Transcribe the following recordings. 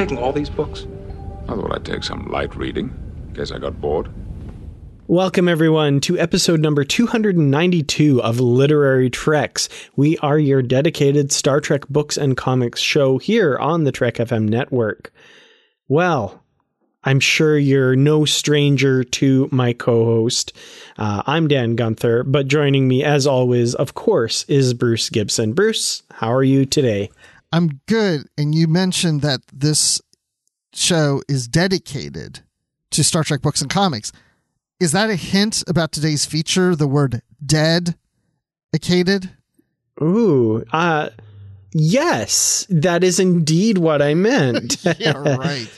Taking all these books? I thought I'd take some light reading, in case I got bored. Welcome, everyone, to episode number 292 of Literary Treks. We are your dedicated Star Trek books and comics show here on the Trek FM network. Well, I'm sure you're no stranger to my co host. Uh, I'm Dan Gunther, but joining me, as always, of course, is Bruce Gibson. Bruce, how are you today? I'm good. And you mentioned that this show is dedicated to Star Trek books and comics. Is that a hint about today's feature, the word dead acaded? Ooh, uh, yes, that is indeed what I meant. yeah, right.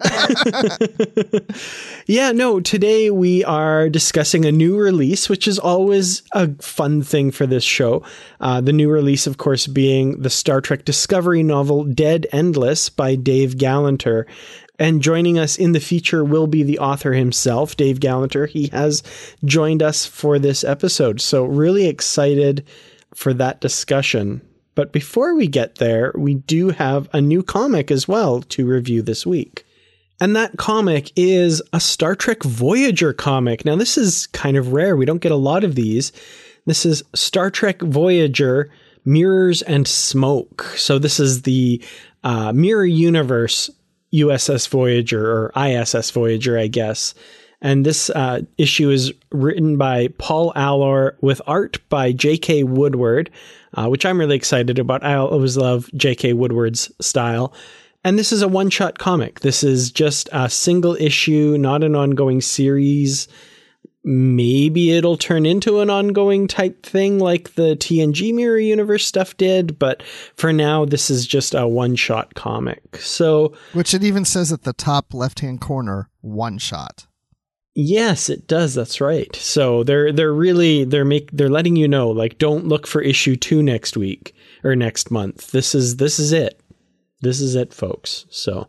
yeah, no, today we are discussing a new release, which is always a fun thing for this show. Uh, the new release, of course, being the Star Trek Discovery novel Dead Endless by Dave Galanter. And joining us in the feature will be the author himself, Dave Galanter. He has joined us for this episode. So, really excited for that discussion. But before we get there, we do have a new comic as well to review this week. And that comic is a Star Trek Voyager comic. Now, this is kind of rare. We don't get a lot of these. This is Star Trek Voyager Mirrors and Smoke. So, this is the uh, Mirror Universe USS Voyager or ISS Voyager, I guess. And this uh, issue is written by Paul Allor with art by J.K. Woodward, uh, which I'm really excited about. I always love J.K. Woodward's style. And this is a one shot comic. This is just a single issue, not an ongoing series. Maybe it'll turn into an ongoing type thing like the TNG Mirror Universe stuff did, but for now, this is just a one shot comic. So, which it even says at the top left hand corner, one shot. Yes, it does. That's right. So they're they're really they're make they're letting you know like don't look for issue 2 next week or next month. This is this is it. This is it, folks. So,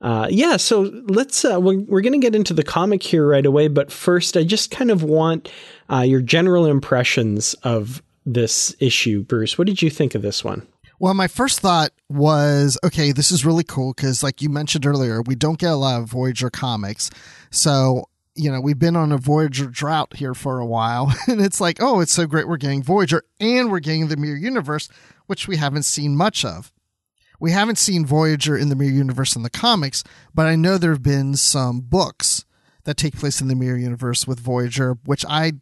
uh, yeah, so let's, uh, we're, we're going to get into the comic here right away. But first, I just kind of want uh, your general impressions of this issue. Bruce, what did you think of this one? Well, my first thought was okay, this is really cool because, like you mentioned earlier, we don't get a lot of Voyager comics. So, you know, we've been on a Voyager drought here for a while. And it's like, oh, it's so great we're getting Voyager and we're getting the Mirror Universe, which we haven't seen much of. We haven't seen Voyager in the Mirror Universe in the comics, but I know there have been some books that take place in the Mirror Universe with Voyager, which I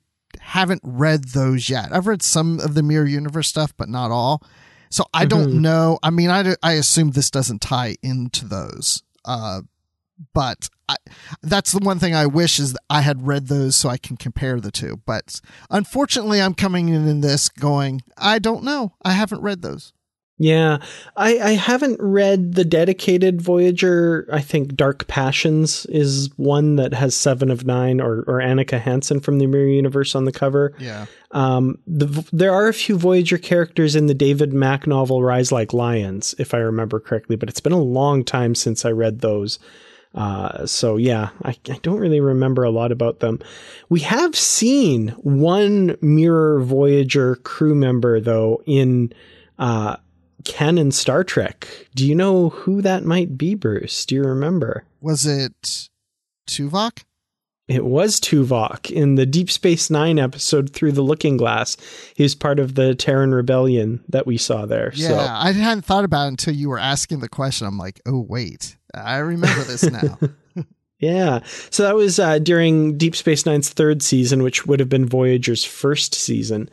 haven't read those yet. I've read some of the Mirror Universe stuff, but not all. So I don't Mm-hmm. know. I mean, I, I assume this doesn't tie into those. Uh, but I, that's the one thing I wish is that I had read those so I can compare the two. But unfortunately, I'm coming in in this going, I don't know. I haven't read those. Yeah, I, I haven't read the dedicated Voyager. I think Dark Passions is one that has Seven of Nine or, or Annika Hansen from the Mirror Universe on the cover. Yeah. Um, the, there are a few Voyager characters in the David Mack novel Rise Like Lions, if I remember correctly, but it's been a long time since I read those. Uh, so yeah, I, I, don't really remember a lot about them. We have seen one Mirror Voyager crew member though in uh, canon Star Trek. Do you know who that might be, Bruce? Do you remember? Was it Tuvok? It was Tuvok in the Deep Space Nine episode Through the Looking Glass. He was part of the Terran Rebellion that we saw there. Yeah, so. I hadn't thought about it until you were asking the question. I'm like, oh, wait, I remember this now. yeah. So that was uh, during Deep Space Nine's third season, which would have been Voyager's first season.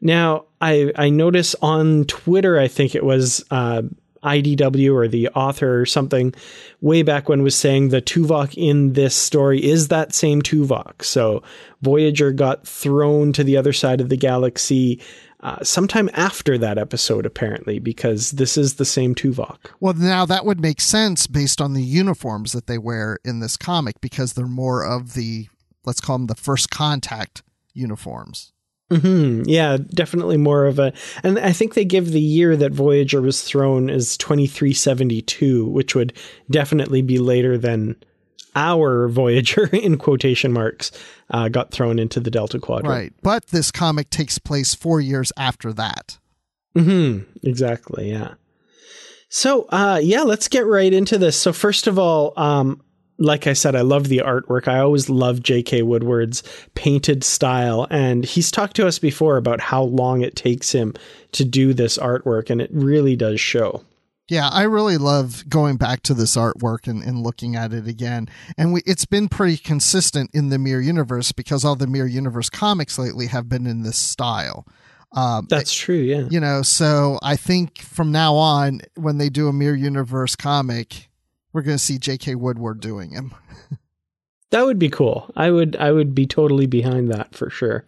Now, I, I notice on Twitter, I think it was uh, IDW or the author or something way back when was saying the Tuvok in this story is that same Tuvok. So Voyager got thrown to the other side of the galaxy uh, sometime after that episode, apparently, because this is the same Tuvok. Well, now that would make sense based on the uniforms that they wear in this comic because they're more of the, let's call them the first contact uniforms. Mm-hmm. Yeah, definitely more of a. And I think they give the year that Voyager was thrown as 2372, which would definitely be later than our Voyager, in quotation marks, uh, got thrown into the Delta Quadrant. Right. But this comic takes place four years after that. Mm-hmm. Exactly. Yeah. So, uh, yeah, let's get right into this. So, first of all, um, like I said, I love the artwork. I always love J.K. Woodward's painted style. And he's talked to us before about how long it takes him to do this artwork, and it really does show. Yeah, I really love going back to this artwork and, and looking at it again. And we, it's been pretty consistent in the Mirror Universe because all the Mirror Universe comics lately have been in this style. Um, That's true, yeah. You know, so I think from now on, when they do a Mirror Universe comic, we're going to see J.K. Woodward doing him. that would be cool. I would I would be totally behind that for sure.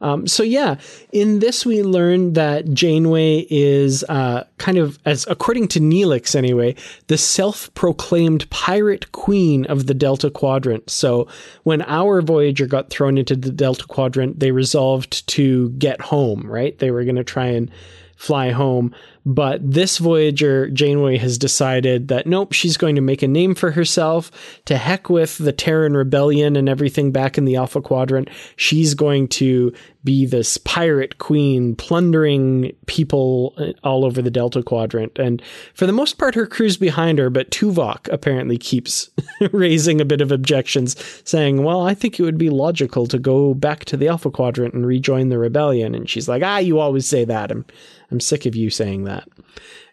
Um, so yeah, in this we learned that Janeway is uh, kind of, as according to Neelix anyway, the self-proclaimed pirate queen of the Delta Quadrant. So when our Voyager got thrown into the Delta Quadrant, they resolved to get home. Right? They were going to try and fly home. But this Voyager, Janeway has decided that nope, she's going to make a name for herself. To heck with the Terran rebellion and everything back in the Alpha Quadrant. She's going to be this pirate queen plundering people uh, all over the Delta Quadrant. And for the most part, her crew's behind her, but Tuvok apparently keeps raising a bit of objections, saying, Well, I think it would be logical to go back to the Alpha Quadrant and rejoin the rebellion. And she's like, Ah, you always say that. I'm, I'm sick of you saying that.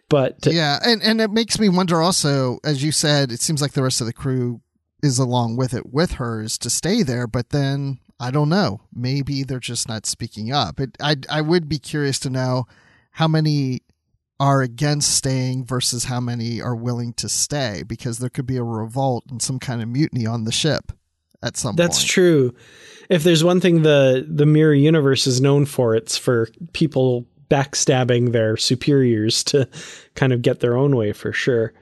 But yeah, and, and it makes me wonder also, as you said, it seems like the rest of the crew is along with it with hers to stay there, but then I don't know. Maybe they're just not speaking up. It, I I would be curious to know how many are against staying versus how many are willing to stay because there could be a revolt and some kind of mutiny on the ship at some point. That's point. true. If there's one thing the the mirror universe is known for, it's for people backstabbing their superiors to kind of get their own way for sure.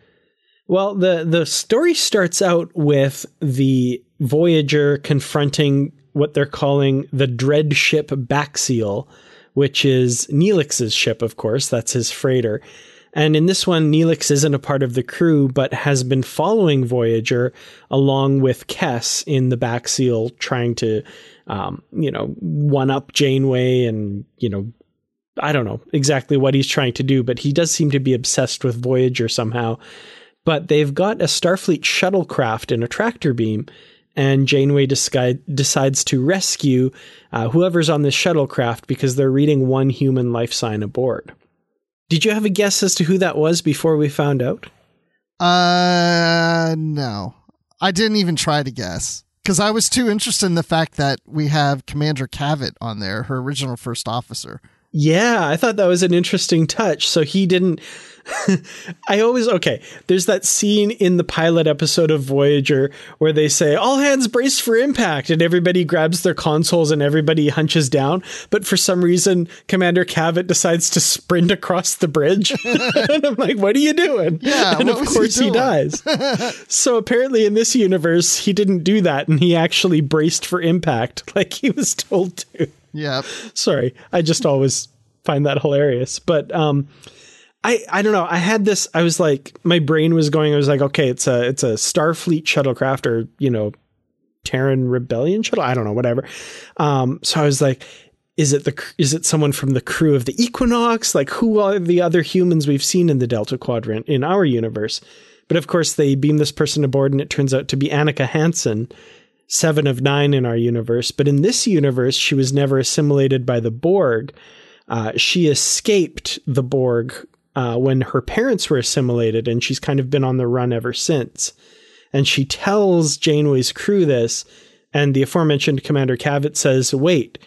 Well, the the story starts out with the Voyager confronting what they're calling the dread ship Baxial, which is Neelix's ship, of course. That's his freighter. And in this one, Neelix isn't a part of the crew, but has been following Voyager along with Kes in the Baxial, trying to, um, you know, one up Janeway and, you know, I don't know exactly what he's trying to do, but he does seem to be obsessed with Voyager somehow. But they've got a Starfleet shuttlecraft and a tractor beam, and Janeway decides to rescue uh, whoever's on this shuttlecraft because they're reading one human life sign aboard. Did you have a guess as to who that was before we found out? Uh, no. I didn't even try to guess because I was too interested in the fact that we have Commander Cavit on there, her original first officer. Yeah, I thought that was an interesting touch. So he didn't I always okay. There's that scene in the pilot episode of Voyager where they say all hands brace for impact, and everybody grabs their consoles and everybody hunches down. But for some reason, Commander Cavit decides to sprint across the bridge, and I'm like, "What are you doing?" Yeah, and of course he, he dies. so apparently, in this universe, he didn't do that, and he actually braced for impact, like he was told to. Yeah. Sorry, I just always find that hilarious, but um I, I don't know. I had this. I was like, my brain was going. I was like, okay, it's a it's a Starfleet shuttlecraft, or you know, Terran Rebellion shuttle. I don't know, whatever. Um, so I was like, is it the is it someone from the crew of the Equinox? Like, who are the other humans we've seen in the Delta Quadrant in our universe? But of course, they beam this person aboard, and it turns out to be Annika Hansen, seven of nine in our universe. But in this universe, she was never assimilated by the Borg. Uh, she escaped the Borg uh, when her parents were assimilated, and she's kind of been on the run ever since. And she tells Janeway's crew this, and the aforementioned Commander Cavit says, Wait,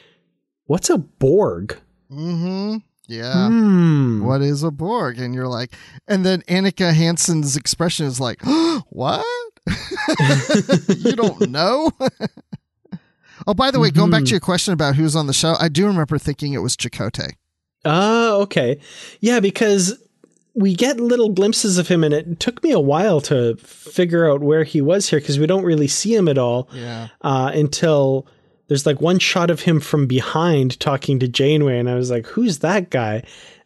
what's a Borg? Mm-hmm. Yeah. Hmm. What is a Borg? And you're like, and then Annika Hansen's expression is like, what? you don't know? oh, by the way, mm-hmm. going back to mm-hmm. your question about who's on the show, I do remember thinking it was Chakotay. Oh, okay. Yeah, because we get little glimpses of him, and it took me a while to figure out where he was here because we don't really see him at all yeah. uh, until there's like one shot of him from behind talking to Janeway, and I was like, "Who's that guy?"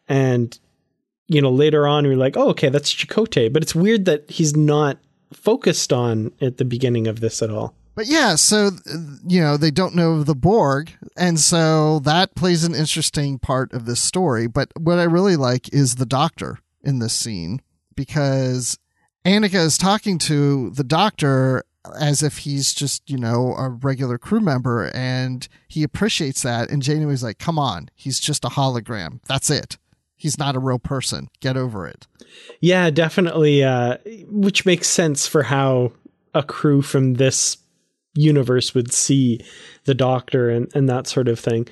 And you know, later on, we are like, "Oh, okay, that's Chakotay." But it's weird that he's not focused on at the beginning of this at all. But yeah, so uh, you know they don't know the Borg, and so that plays an interesting part of this story. But what I really like is the Doctor in this scene because Annika is talking to the Doctor as if he's just you know a regular crew member, and he appreciates that. And Janeway's like, "Come on, he's just a hologram. That's it." He's not a real person. Get over it. Yeah, definitely. Uh, which makes sense for how a crew from this universe would see the doctor and, and that sort of thing.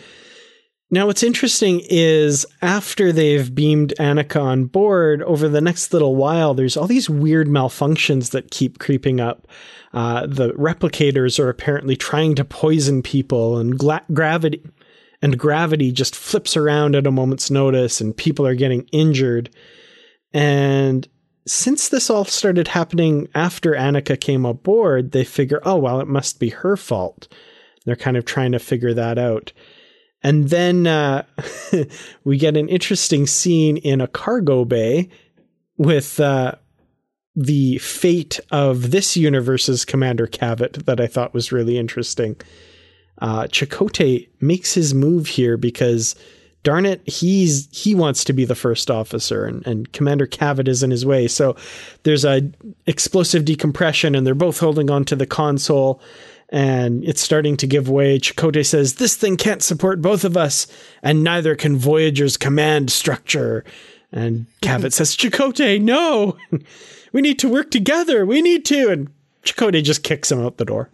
Now, what's interesting is after they've beamed Annika on board, over the next little while, there's all these weird malfunctions that keep creeping up. Uh, the replicators are apparently trying to poison people, and gla- gravity and gravity just flips around at a moment's notice, and people are getting injured. And since this all started happening after Annika came aboard, they figure, oh, well, it must be her fault. They're kind of trying to figure that out. And then uh, we get an interesting scene in a cargo bay with uh, the fate of this universe's Commander Cavit that I thought was really interesting. Uh, Chakotay makes his move here because darn it, he's he wants to be the first officer, and, and Commander Cavit is in his way. So there's a explosive decompression, and they're both holding on to the console, and it's starting to give way. Chakotay says, "This thing can't support both of us, and neither can Voyager's command structure." And Cavit says, "Chakotay, no." we need to work together. We need to. And Chakotay just kicks him out the door.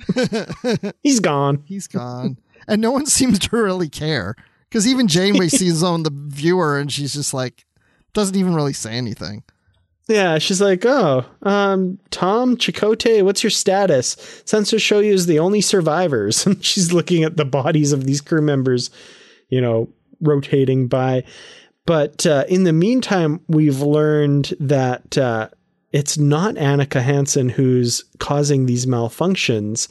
He's gone. He's gone. And no one seems to really care. Because even Janeway sees on the viewer and she's just like, doesn't even really say anything. Yeah, she's like, oh, um, Tom, Chakotay, what's your status? Sensors show you as the only survivors. And she's looking at the bodies of these crew members, you know, rotating by. But uh, in the meantime, we've learned that uh, it's not Annika Hansen who's causing these malfunctions,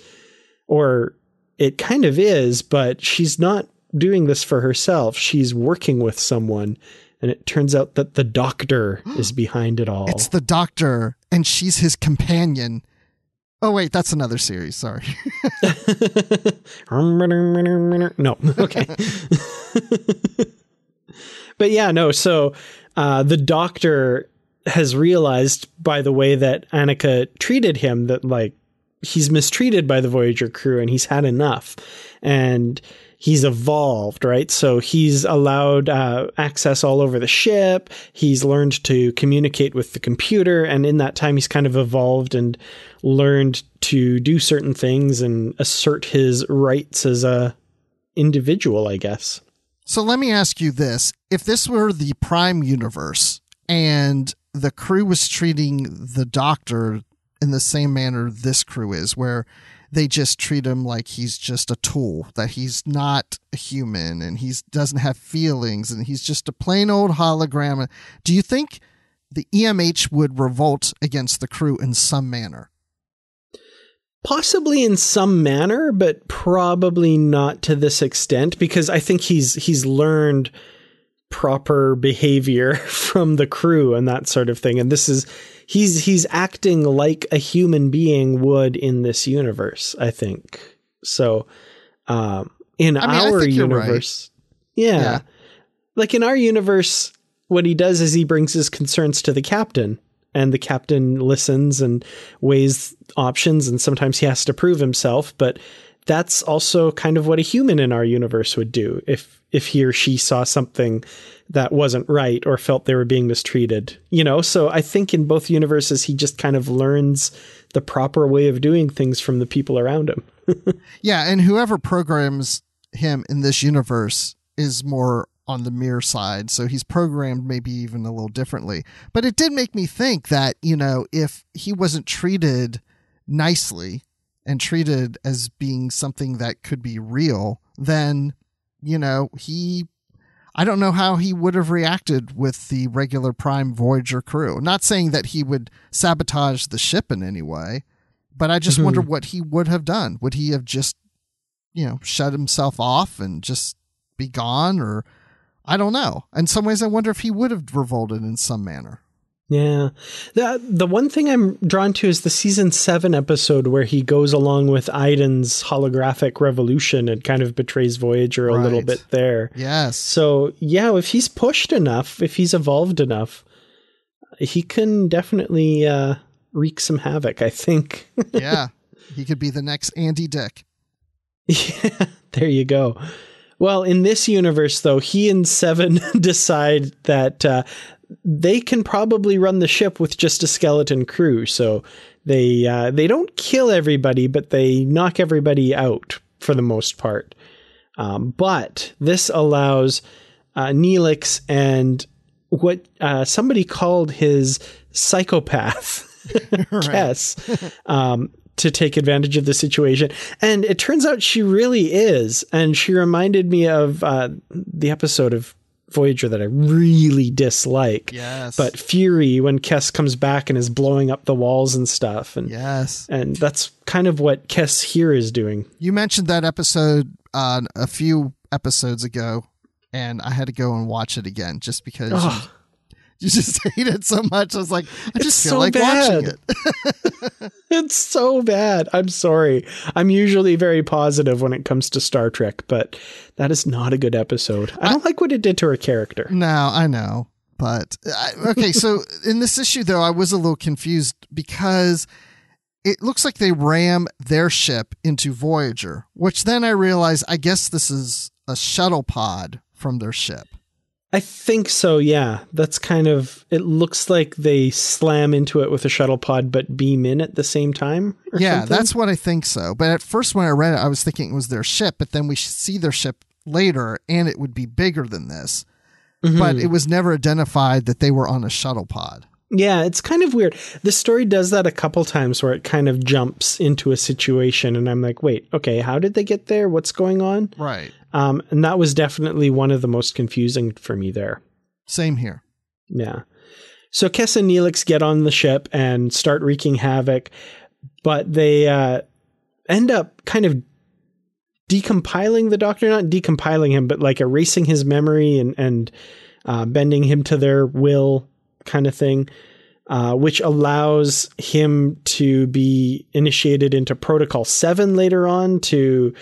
or it kind of is, but she's not doing this for herself. She's working with someone. And it turns out that the doctor is behind it all. It's the doctor, and she's his companion. Oh, wait, that's another series. Sorry. no. Okay. but yeah, no. So uh, the doctor has realized by the way that Annika treated him that like he's mistreated by the Voyager crew and he's had enough and he's evolved, right? So he's allowed uh, access all over the ship. He's learned to communicate with the computer. And in that time, he's kind of evolved and learned to do certain things and assert his rights as a individual, I guess. So let me ask you this. If this were the prime universe and the crew was treating the doctor in the same manner this crew is, where they just treat him like he's just a tool, that he's not a human and he doesn't have feelings and he's just a plain old hologram. Do you think the EMH would revolt against the crew in some manner? Possibly in some manner, but probably not to this extent because I think he's he's learned proper behavior from the crew and that sort of thing. And this is he's he's acting like a human being would in this universe, I think. So um in I mean, our universe. Right. Yeah. yeah. Like in our universe, what he does is he brings his concerns to the captain and the captain listens and weighs options and sometimes he has to prove himself, but that's also kind of what a human in our universe would do if if he or she saw something that wasn't right or felt they were being mistreated you know? So i think in both universes he just kind of learns the proper way of doing things from the people around him. Yeah and whoever programs him in this universe is more on the mirror side so he's programmed maybe even a little differently. But it did make me think that you know if he wasn't treated nicely and treated as being something that could be real, then, you know, he I don't know how he would have reacted with the regular Prime Voyager crew. Not saying that he would sabotage the ship in any way, but I just mm-hmm. wonder what he would have done. Would he have just, you know, shut himself off and just be gone? Or I don't know. In some ways, I wonder if he would have revolted in some manner. Yeah. The the one thing I'm drawn to is the season 7 episode where he goes along with Iden's holographic revolution and kind of betrays Voyager a right. little bit there. Yes. So, yeah, if he's pushed enough, if he's evolved enough, he can definitely uh, wreak some havoc, I think. yeah. He could be the next Andy Dick. Yeah, there you go. Well, in this universe, though, he and Seven decide that uh, they can probably run the ship with just a skeleton crew. So they uh, they don't kill everybody, but they knock everybody out for the most part. Um, but this allows uh, Neelix and what uh, somebody called his psychopath, Kes, um, to take advantage of the situation. And it turns out she really is. And she reminded me of uh, the episode of Voyager that I really dislike. Yes. But Fury, when Kes comes back and is blowing up the walls and stuff. And yes. And that's kind of what Kes here is doing. You mentioned that episode uh, a few episodes ago, and I had to go and watch it again just because oh you just hate it so much. I was like, I just it's feel so like bad. watching it. it's so bad. I'm sorry. I'm usually very positive when it comes to Star Trek, but that is not a good episode. I don't I, like what it did to her character. No, I know. But I, okay, so in this issue, though, I was a little confused because it looks like they ram their ship into Voyager, which then I realized I guess this is a shuttle pod from their ship. I think so, yeah. That's kind of it looks like they slam into it with a shuttle pod but beam in at the same time. yeah, something. that's what I think so. But at first when I read it, I was thinking it was their ship, but then we see their ship later and it would be bigger than this. Mm-hmm. But it was never identified that they were on a shuttle pod. Yeah, it's kind of weird. The story does that a couple times where it kind of jumps into a situation and I'm like, wait, okay, how did they get there? What's going on? Right. Um, and that was definitely one of the most confusing for me there. Same here. Yeah. So Kes and Neelix get on the ship and start wreaking havoc, but they uh, end up kind of decompiling the doctor, not decompiling him, but like erasing his memory and, and uh, bending him to their will kind of thing. Uh, which allows him to be initiated into Protocol 7 later on to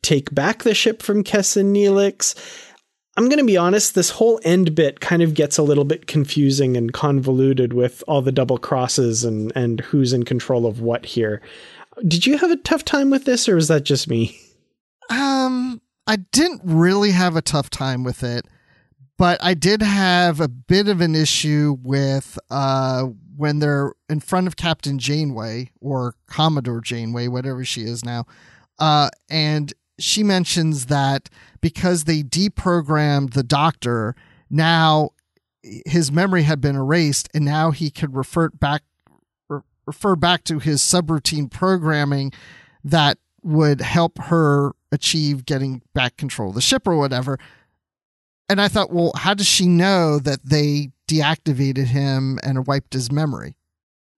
take back the ship from Kes and Neelix. I'm going to be honest, this whole end bit kind of gets a little bit confusing and convoluted with all the double crosses and, and who's in control of what here. Did you have a tough time with this, or was that just me? Um, I didn't really have a tough time with it, but I did have a bit of an issue with uh, when they're in front of Captain Janeway or Commodore Janeway, whatever she is now, uh, and she mentions that because they deprogrammed the doctor, now his memory had been erased and now he could refer back refer back to his subroutine programming that would help her achieve getting back control of the ship or whatever. And I thought, well, how does she know that they deactivated him and wiped his memory?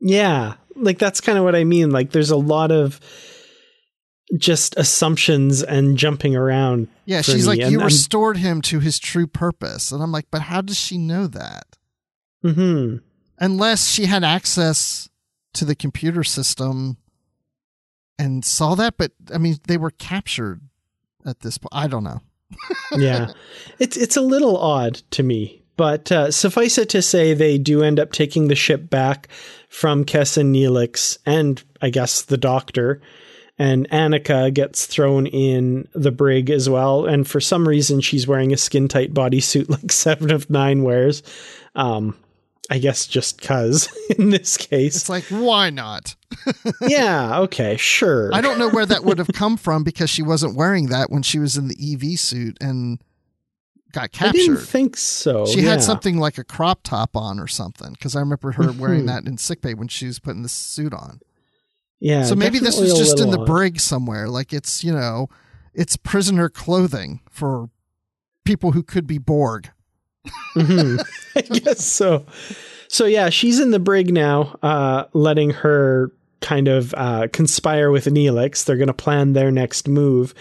Yeah, like that's kind of what I mean. Like there's a lot of just assumptions and jumping around. Yeah, she's me. like, And you restored him to his true purpose. And I'm like, but how does she know that? Mhm. Unless she had access to the computer system and saw that. But I mean, they were captured at this point. I don't know. Yeah, it's it's a little odd to me, but uh, suffice it to say, they do end up taking the ship back from Kes and Neelix, and I guess the Doctor, and Annika gets thrown in the brig as well. And for some reason, she's wearing a skin tight bodysuit like Seven of Nine wears. Um, I guess just cause in this case, It's like, why not? Yeah, okay, sure. I don't know where that would have come from because she wasn't wearing that when she was in the EV suit and got I didn't captured. think so. She yeah. had something like a crop top on or something because I remember her wearing Mhm. that in sickbay when she was putting the suit on. Yeah, so maybe this was just in the brig somewhere. Like it's, you know, it's prisoner clothing for people who could be Borg. Mhm. I guess so. So yeah, she's in the brig now, uh, letting her kind of uh, conspire with Neelix. They're going to plan their next move.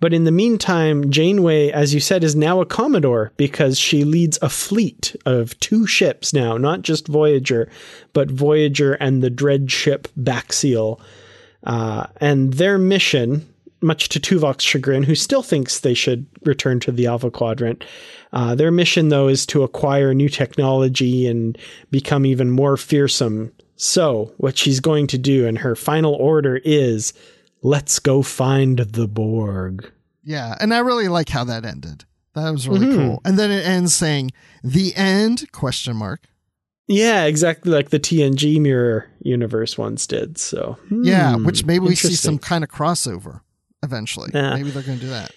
But in the meantime, Janeway, as you said, is now a Commodore because she leads a fleet of two ships now, not just Voyager, but Voyager and the dread ship Baxial. Uh, and their mission, much to Tuvok's chagrin, who still thinks they should return to the Alpha Quadrant, uh, their mission, though, is to acquire new technology and become even more fearsome. So, what she's going to do, and her final order is let's go find the Borg. Yeah, and I really like how that ended. That was really Mhm. cool. And then it ends saying the end question mark. Yeah, exactly like the TNG mirror universe once did. So, Yeah, hmm, which maybe we see some kind of crossover eventually. Yeah. Maybe they're going to do that.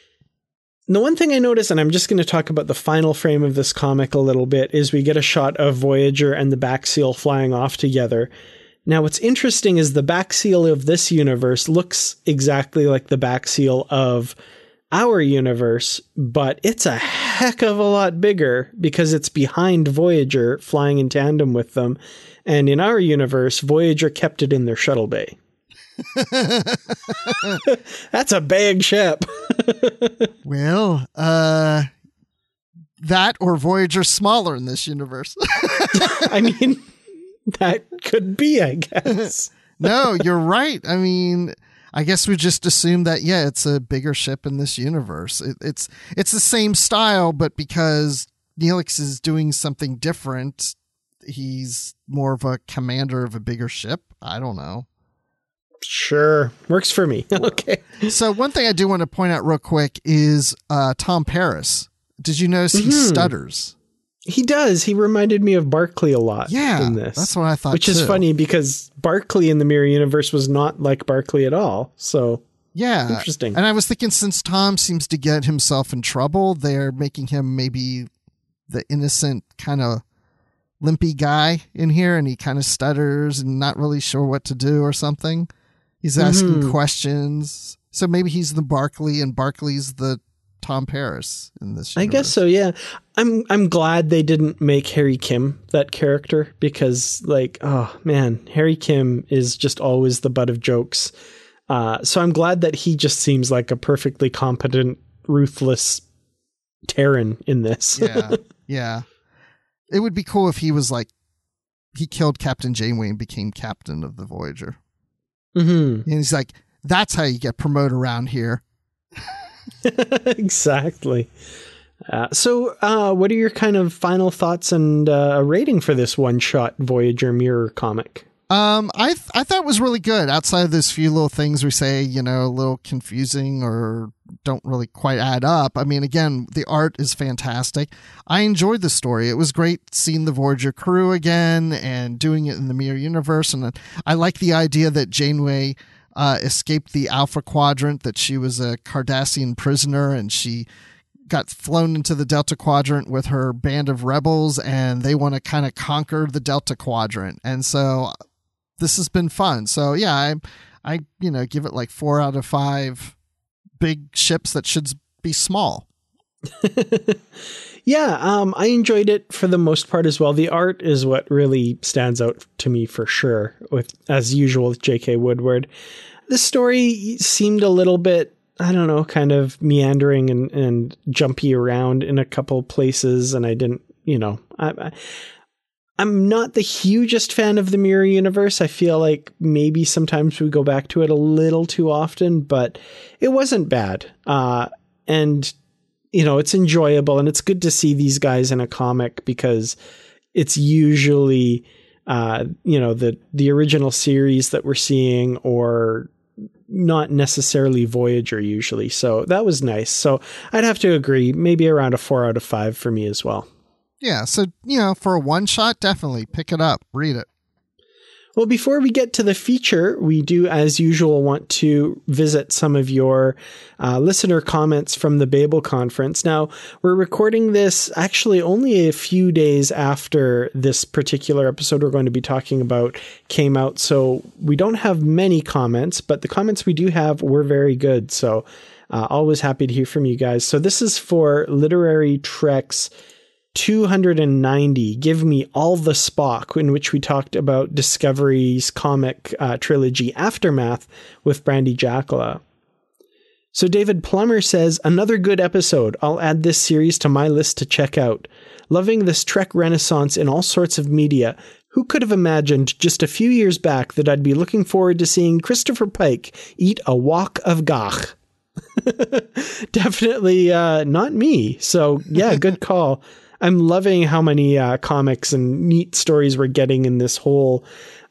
The one thing I noticed, and I'm just going to talk about the final frame of this comic a little bit, is we get a shot of Voyager and the Baxial flying off together. Now, what's interesting is the Baxial of this universe looks exactly like the Baxial of our universe, but it's a heck of a lot bigger because it's behind Voyager flying in tandem with them. And in our universe, Voyager kept it in their shuttle bay. That's a big ship. Well, uh, that or Voyager's smaller in this universe. I mean, that could be, I guess. no, you're right. I mean, I guess we just assume that yeah, it's a bigger ship in this universe. It, it's it's the same style, but because Neelix is doing something different, he's more of a commander of a bigger ship. I don't know. Sure. Works for me. okay. So one thing I do want to point out real quick is uh, Tom Paris. Did you notice he Mhm. stutters? He does. He reminded me of Barkley a lot Yeah, in this. that's what I thought. Which is funny because Barkley in the Mirror Universe was not like Barkley at all. So Yeah. Interesting. And I was thinking since Tom seems to get himself in trouble, they're making him maybe the innocent kind of limpy guy in here and he kind of stutters and not really sure what to do or something. He's asking Mhm. questions. So maybe he's the Barkley and Barkley's the Tom Paris in this I guess so, yeah. I'm I'm glad they didn't make Harry Kim that character because like, oh man, Harry Kim is just always the butt of jokes. Uh, so I'm glad that he just seems like a perfectly competent, ruthless Terran in this. yeah. Yeah. It would be cool if he was like he killed Captain Janeway and became captain of the Voyager. Hmm And he's like, that's how you get promoted around here. exactly. Uh, so, uh, what are your kind of final thoughts and uh, a rating for this one-shot Voyager Mirror comic? Um, I th- I thought it was really good. Outside of those few little things we say, you know, a little confusing or don't really quite add up. I mean, again, the art is fantastic. I enjoyed the story. It was great seeing the Voyager crew again and doing it in the Mirror Universe. And I like the idea that Janeway uh, escaped the Alpha Quadrant, that she was a Cardassian prisoner, and she got flown into the Delta Quadrant with her band of rebels, and they want to kind of conquer the Delta Quadrant. And so this has been fun. So yeah, I, I you know give it like four out of five big ships that should be small. yeah, um, I enjoyed it for the most part as well. The art is what really stands out to me for sure, with as usual with J.K. Woodward. the story seemed a little bit, I don't know, kind of meandering and, and jumpy around in a couple places. And I didn't, you know, I, I I'm not the hugest fan of the Mirror Universe. I feel like maybe sometimes we go back to it a little too often, but it wasn't bad. Uh, and, you know, it's enjoyable and it's good to see these guys in a comic because it's usually, uh, you know, the, the original series that we're seeing or not necessarily Voyager usually. So that was nice. So I'd have to agree, maybe around a four out of five for me as well. Yeah, so you know, for a one shot, definitely pick it up, read it. Well, before we get to the feature, we do, as usual, want to visit some of your uh, listener comments from the Babel conference. Now, we're recording this actually only a few days after this particular episode we're going to be talking about came out. So we don't have many comments, but the comments we do have were very good. So uh, always happy to hear from you guys. So this is for Literary Treks 290, Give Me All the Spock, in which we talked about Discovery's comic uh, trilogy Aftermath with Brandy Jacala. So David Plummer says, Another good episode. I'll add this series to my list to check out. Loving this Trek renaissance in all sorts of media. Who could have imagined just a few years back that I'd be looking forward to seeing Christopher Pike eat a wok of gagh? Definitely uh, not me. So, yeah, good call. I'm loving how many uh, comics and neat stories we're getting in this whole.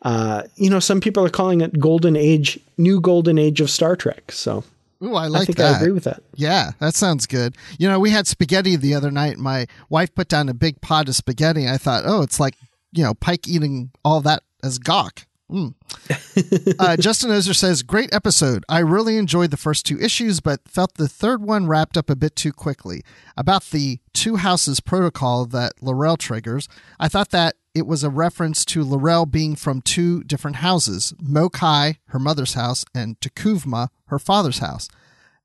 Uh, you know, some people are calling it golden age, new golden age of Star Trek. So, Ooh, I like I think that. I agree with that. Yeah, that sounds good. You know, we had spaghetti the other night. My wife put down a big pot of spaghetti. I thought, oh, it's like you know, Pike eating all that as gagh. Mm. uh, Justin Ozer says, Great episode. I really enjoyed the first two issues, but felt the third one wrapped up a bit too quickly. About the two houses protocol that L'Rell triggers, I thought that it was a reference to L'Rell being from two different houses Mo'Kai, her mother's house, and T'Kuvma, her father's house.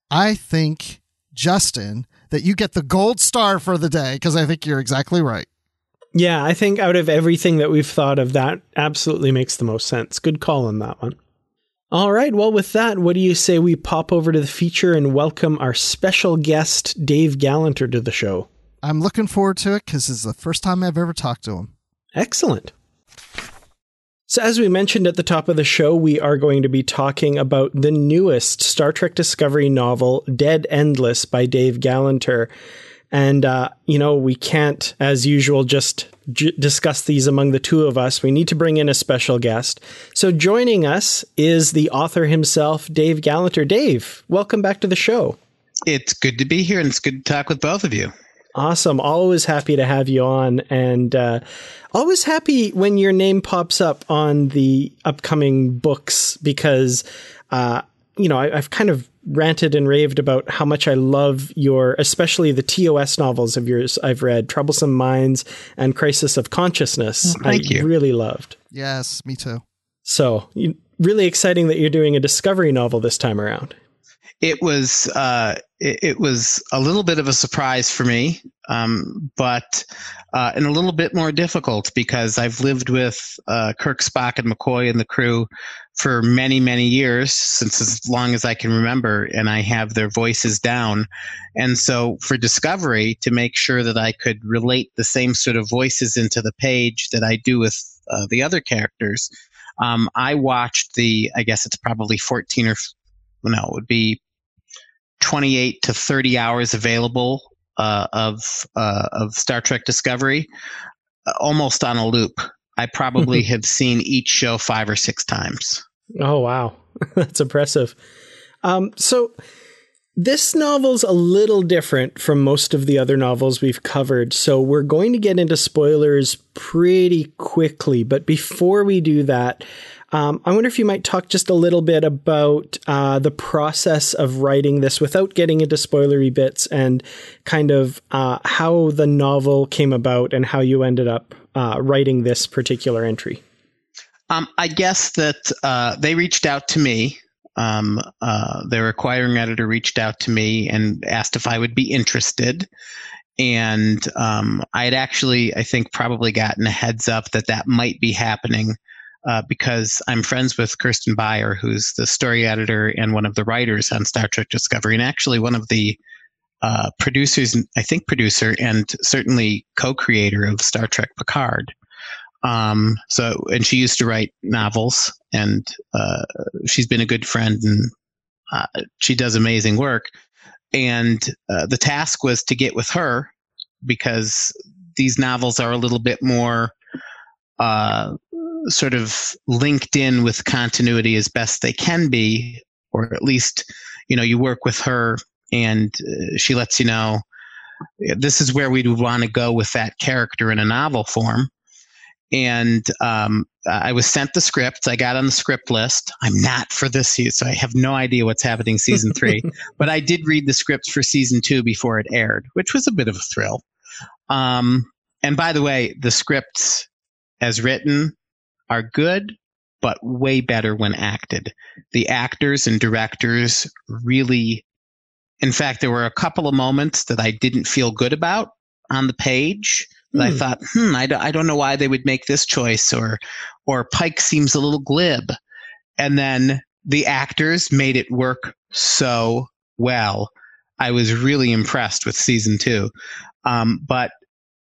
I think, Justin, that you get the gold star for the day because I think you're exactly right. Yeah, I think out of everything that we've thought of, that absolutely makes the most sense. Good call on that one. All right, well, with that, what do you say we pop over to the feature and welcome our special guest, Dave Galanter, to the show? I'm looking forward to it because it's the first time I've ever talked to him. Excellent. So, as we mentioned at the top of the show, we are going to be talking about the newest Star Trek Discovery novel, Dead Endless by Dave Galanter. And, uh, you know, we can't, as usual, just j- discuss these among the two of us. We need to bring in a special guest. So joining us is the author himself, Dave Galanter. Dave, welcome back to the show. It's good to be here and it's good to talk with both of you. Awesome. Always happy to have you on. And uh, always happy when your name pops up on the upcoming books because, uh, you know, I, I've kind of ranted and raved about how much I love your, especially the TOS novels of yours I've read, Troublesome Minds and Crisis of Consciousness. Oh, thank I you. really loved. Yes, me too. So, you, really exciting that you're doing a discovery novel this time around. It was uh, it, it was a little bit of a surprise for me, um, but uh, and a little bit more difficult because I've lived with uh, Kirk, Spock, and McCoy and the crew for many many years since as long as I can remember, and I have their voices down. And so for Discovery, to make sure that I could relate the same sort of voices into the page that I do with uh, the other characters, um, I watched the I guess it's probably fourteen or no, it would be 28 to 30 hours available uh, of uh, of Star Trek Discovery, uh, almost on a loop. I probably have seen each show five or six times. Oh wow, that's impressive. Um, so this novel's a little different from most of the other novels we've covered, so we're going to get into spoilers pretty quickly. But before we do that, um, I wonder if you might talk just a little bit about uh, the process of writing this without getting into spoilery bits and kind of uh, how the novel came about and how you ended up uh, writing this particular entry. Um, I guess that uh, they reached out to me. Um, uh, their acquiring editor reached out to me and asked if I would be interested. And um, I had actually, I think, probably gotten a heads up that that might be happening uh, because I'm friends with Kirsten Beyer, who's the story editor and one of the writers on Star Trek Discovery, and actually one of the uh, producers, I think producer, and certainly co-creator of Star Trek Picard. Um, so, and she used to write novels, and uh, she's been a good friend, and uh, she does amazing work. And uh, the task was to get with her because these novels are a little bit more uh, sort of linked in with continuity as best they can be, or at least, you know, you work with her and uh, she lets you know this is where we'd want to go with that character in a novel form. And um, I was sent the scripts. I got on the script list. I'm not for this season, so I have no idea what's happening season three. but I did read the scripts for season two before it aired, which was a bit of a thrill. Um, and by the way, the scripts as written are good, but way better when acted. The actors and directors really, in fact, there were a couple of moments that I didn't feel good about on the page. Hmm. I thought, hmm, I, I don't know why they would make this choice, or, or Pike seems a little glib. And then the actors made it work so well. I was really impressed with season two. Um, but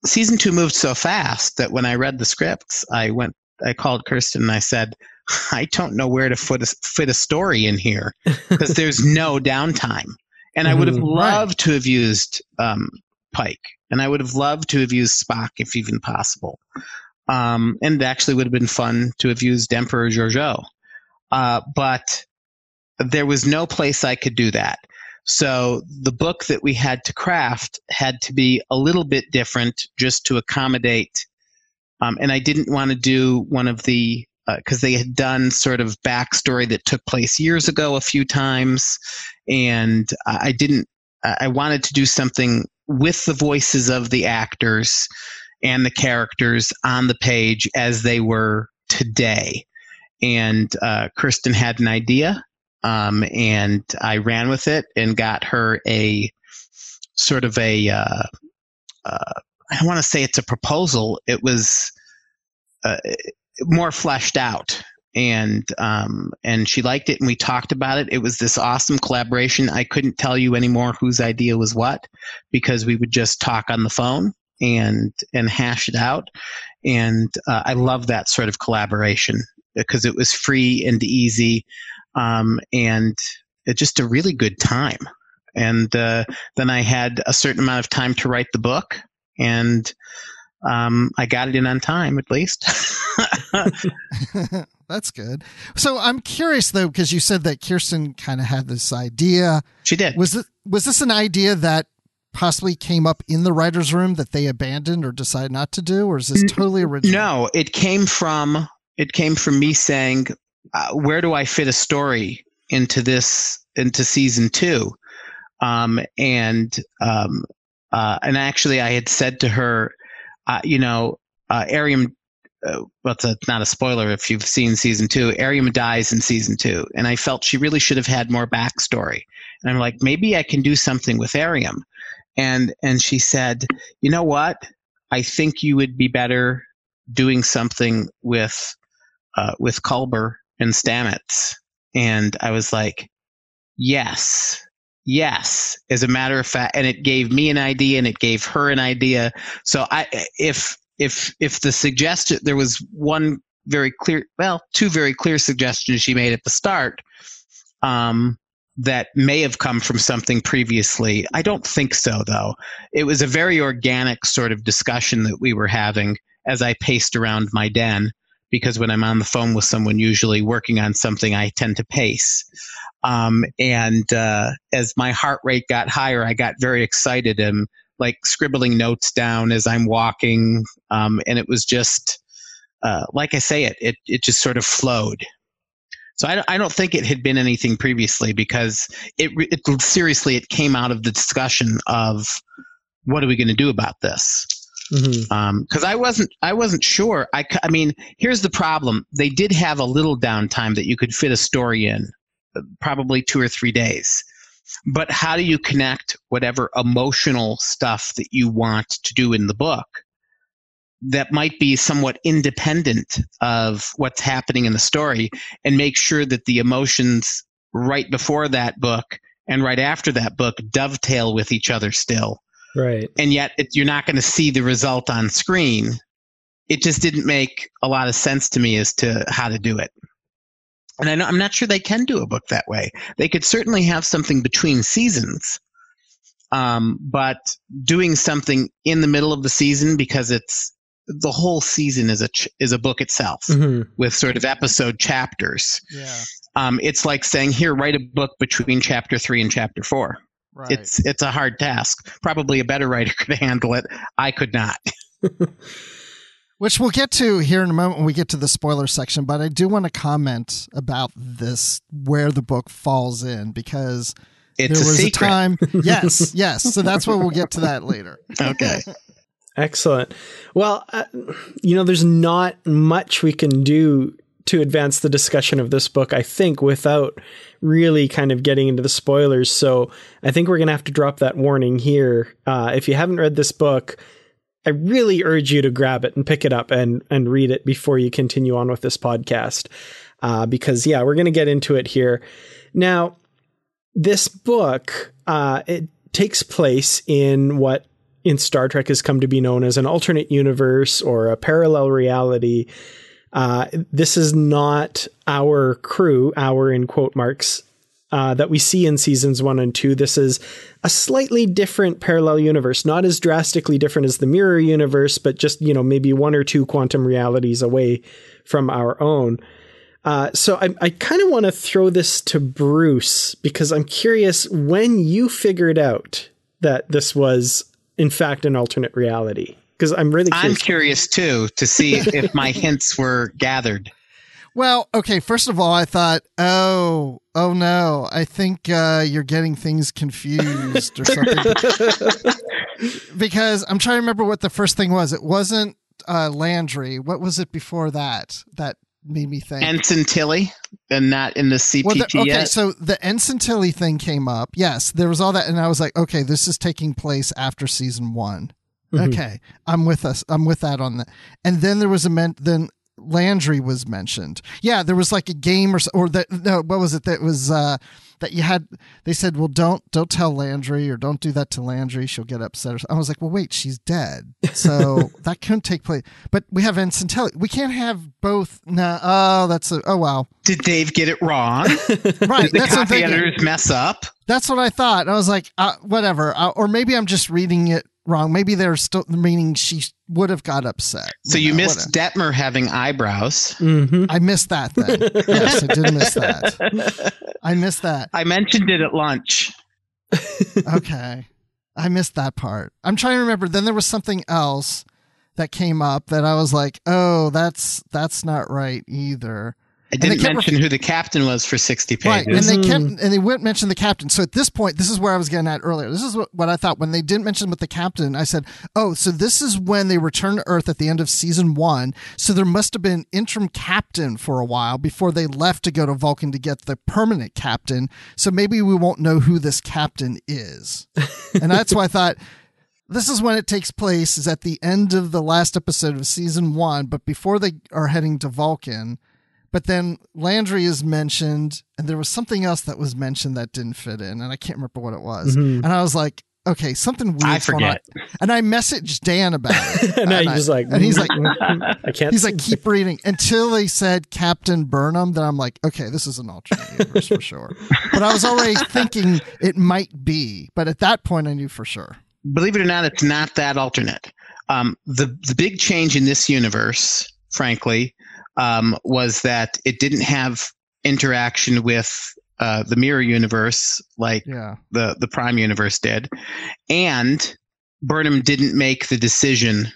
season two moved so fast that when I read the scripts, I went, I called Kirsten and I said, I don't know where to fit a, fit a story in here because there's no downtime. And I would have loved right. to have used um, Pike, and I would have loved to have used Spock if even possible. Um, and it actually would have been fun to have used Emperor Georgiou. Uh, but there was no place I could do that. So the book that we had to craft had to be a little bit different just to accommodate. Um, and I didn't want to do one of the because uh, they had done sort of backstory that took place years ago a few times, and I didn't. I wanted to do something with the voices of the actors and the characters on the page as they were today. And uh, Kirsten had an idea, um, and I ran with it and got her a sort of a. Uh, uh, I don't want to say it's a proposal. It was uh, more fleshed out, and um, and she liked it, and we talked about it. It was this awesome collaboration. I couldn't tell you anymore whose idea was what because we would just talk on the phone and and hash it out. And uh, I love that sort of collaboration because it was free and easy um, and just a really good time. And uh, then I had a certain amount of time to write the book, and um, I got it in on time at least. That's good. So I'm curious though, because you said that Kirsten kind of had this idea. She did. Was it was this an idea that possibly came up in the writers' room that they abandoned or decided not to do, or is this totally original? No, it came from it came from me saying, uh, where do I fit a story into this into season two? Um, and um, uh, and actually, I had said to her, uh, you know, uh, Airiam. Uh, well, it's not a spoiler if you've seen season two. Airiam dies in season two, and I felt she really should have had more backstory. And I'm like, maybe I can do something with Airiam. And and she said, you know what? I think you would be better doing something with uh, with Culber and Stamets. And I was like, yes, yes. As a matter of fact, and it gave me an idea and it gave her an idea. So I, if, if, if the suggestion, there was one very clear, well, two very clear suggestions she made at the start, um, that may have come from something previously. I don't think so, though. It was a very organic sort of discussion that we were having as I paced around my den because when I'm on the phone with someone, usually working on something, I tend to pace. Um, and uh, as my heart rate got higher, I got very excited and like scribbling notes down as I'm walking. Um, and it was just, uh, like I say, it, it, it just sort of flowed. So I, I don't think it had been anything previously because it, it seriously, it came out of the discussion of what are we going to do about this? because mm-hmm. um, I wasn't I wasn't sure. I, I mean, here's the problem: they did have a little downtime that you could fit a story in, probably two or three days. But how do you connect whatever emotional stuff that you want to do in the book that might be somewhat independent of what's happening in the story and make sure that the emotions right before that book and right after that book dovetail with each other still. Right. And yet it, you're not going to see the result on screen. It just didn't make a lot of sense to me as to how to do it. And I know, I'm not sure they can do a book that way. They could certainly have something between seasons. Um, but doing something in the middle of the season because it's the whole season is a ch- is a book itself Mhm. with sort of episode chapters. Yeah. Um, it's like saying, "Here, write a book between chapter three and chapter four. Right. It's it's a hard task. Probably a better writer could handle it. I could not. Which we'll get to here in a moment when we get to the spoiler section, but I do want to comment about this where the book falls in because It's there a was secret. a time. Yes, yes. So that's where we'll get to that later. Okay. Excellent. Well, uh, you know, there's not much we can do to advance the discussion of this book, I think, without really kind of getting into the spoilers. So I think we're going to have to drop that warning here. Uh, if you haven't read this book, I really urge you to grab it and pick it up and, and read it before you continue on with this podcast. Uh, because, yeah, we're going to get into it here. Now, this book, uh, it takes place in what in Star Trek has come to be known as an alternate universe or a parallel reality. Uh, this is not our crew, our in quote marks, uh, that we see in seasons one and two. This is a slightly different parallel universe, not as drastically different as the mirror universe, but just, you know, maybe one or two quantum realities away from our own. Uh, so I, I kind of want to throw this to Bruce because I'm curious when you figured out that this was in fact an alternate reality. Because I'm really I'm curious. curious too to see if my hints were gathered. Well, okay. First of all, I thought, oh, oh no, I think uh, you're getting things confused or something. because I'm trying to remember what the first thing was. It wasn't uh, Landry. What was it before that? That made me think. Ensign Tilly, and not in the CPT Well, the, okay, yet. so the Ensign Tilly thing came up. Yes, there was all that, and I was like, okay, this is taking place after season one. Mhm. Okay, I'm with us. I'm with that on that. And then there was a men- then Landry was mentioned. Yeah, there was like a game or s- or that no, what was it that was uh that you had they said, "Well, don't don't tell Landry or don't do that to Landry, she'll get upset." Or, s- I was like, "Well, wait, she's dead." So that couldn't take place. But we have Ensign Tilly. We can't have both. No. Oh, that's a Oh, wow. Did Dave get it wrong? Right. Did the that's what I'm copy editors mess up? That's what I thought. I was like, uh, whatever. Uh, or maybe I'm just reading it wrong. Maybe they're still meaning she would have got upset. So you know, missed Detmer having eyebrows. Mhm. I missed that then. yes, I did miss that. I missed that. I mentioned it at lunch. Okay. I missed that part. I'm trying to remember. Then there was something else that came up that I was like, oh, that's that's not right either. I didn't kept mention who the captain was for 60 pages. Right, and they kept hmm. and they wouldn't mention the captain. So at this point, this is where I was getting at earlier. This is what, what I thought when they didn't mention with the captain. I said, "Oh, so this is when they returned to Earth at the end of season one. So there must have been interim captain for a while before they left to go to Vulcan to get the permanent captain. So maybe we won't know who this captain is." and that's why I thought. This is when it takes place, is at the end of the last episode of season one, but before they are heading to Vulcan. But then Landry is mentioned, and there was something else that was mentioned that didn't fit in, and I can't remember what it was. Mhm. And I was like, okay, something weird. I forget. And I messaged Dan about it. and And you're I- just like, and he's like, I can't. he's like, keep reading until they said Captain Burnham. Then I'm like, okay, this is an alternate universe for sure. But I was already thinking it might be, but at that point, I knew for sure. Believe it or not, it's not that alternate. Um, the the big change in this universe, frankly, um, was that it didn't have interaction with uh, the mirror universe like Yeah. the the Prime universe did, and Burnham didn't make the decision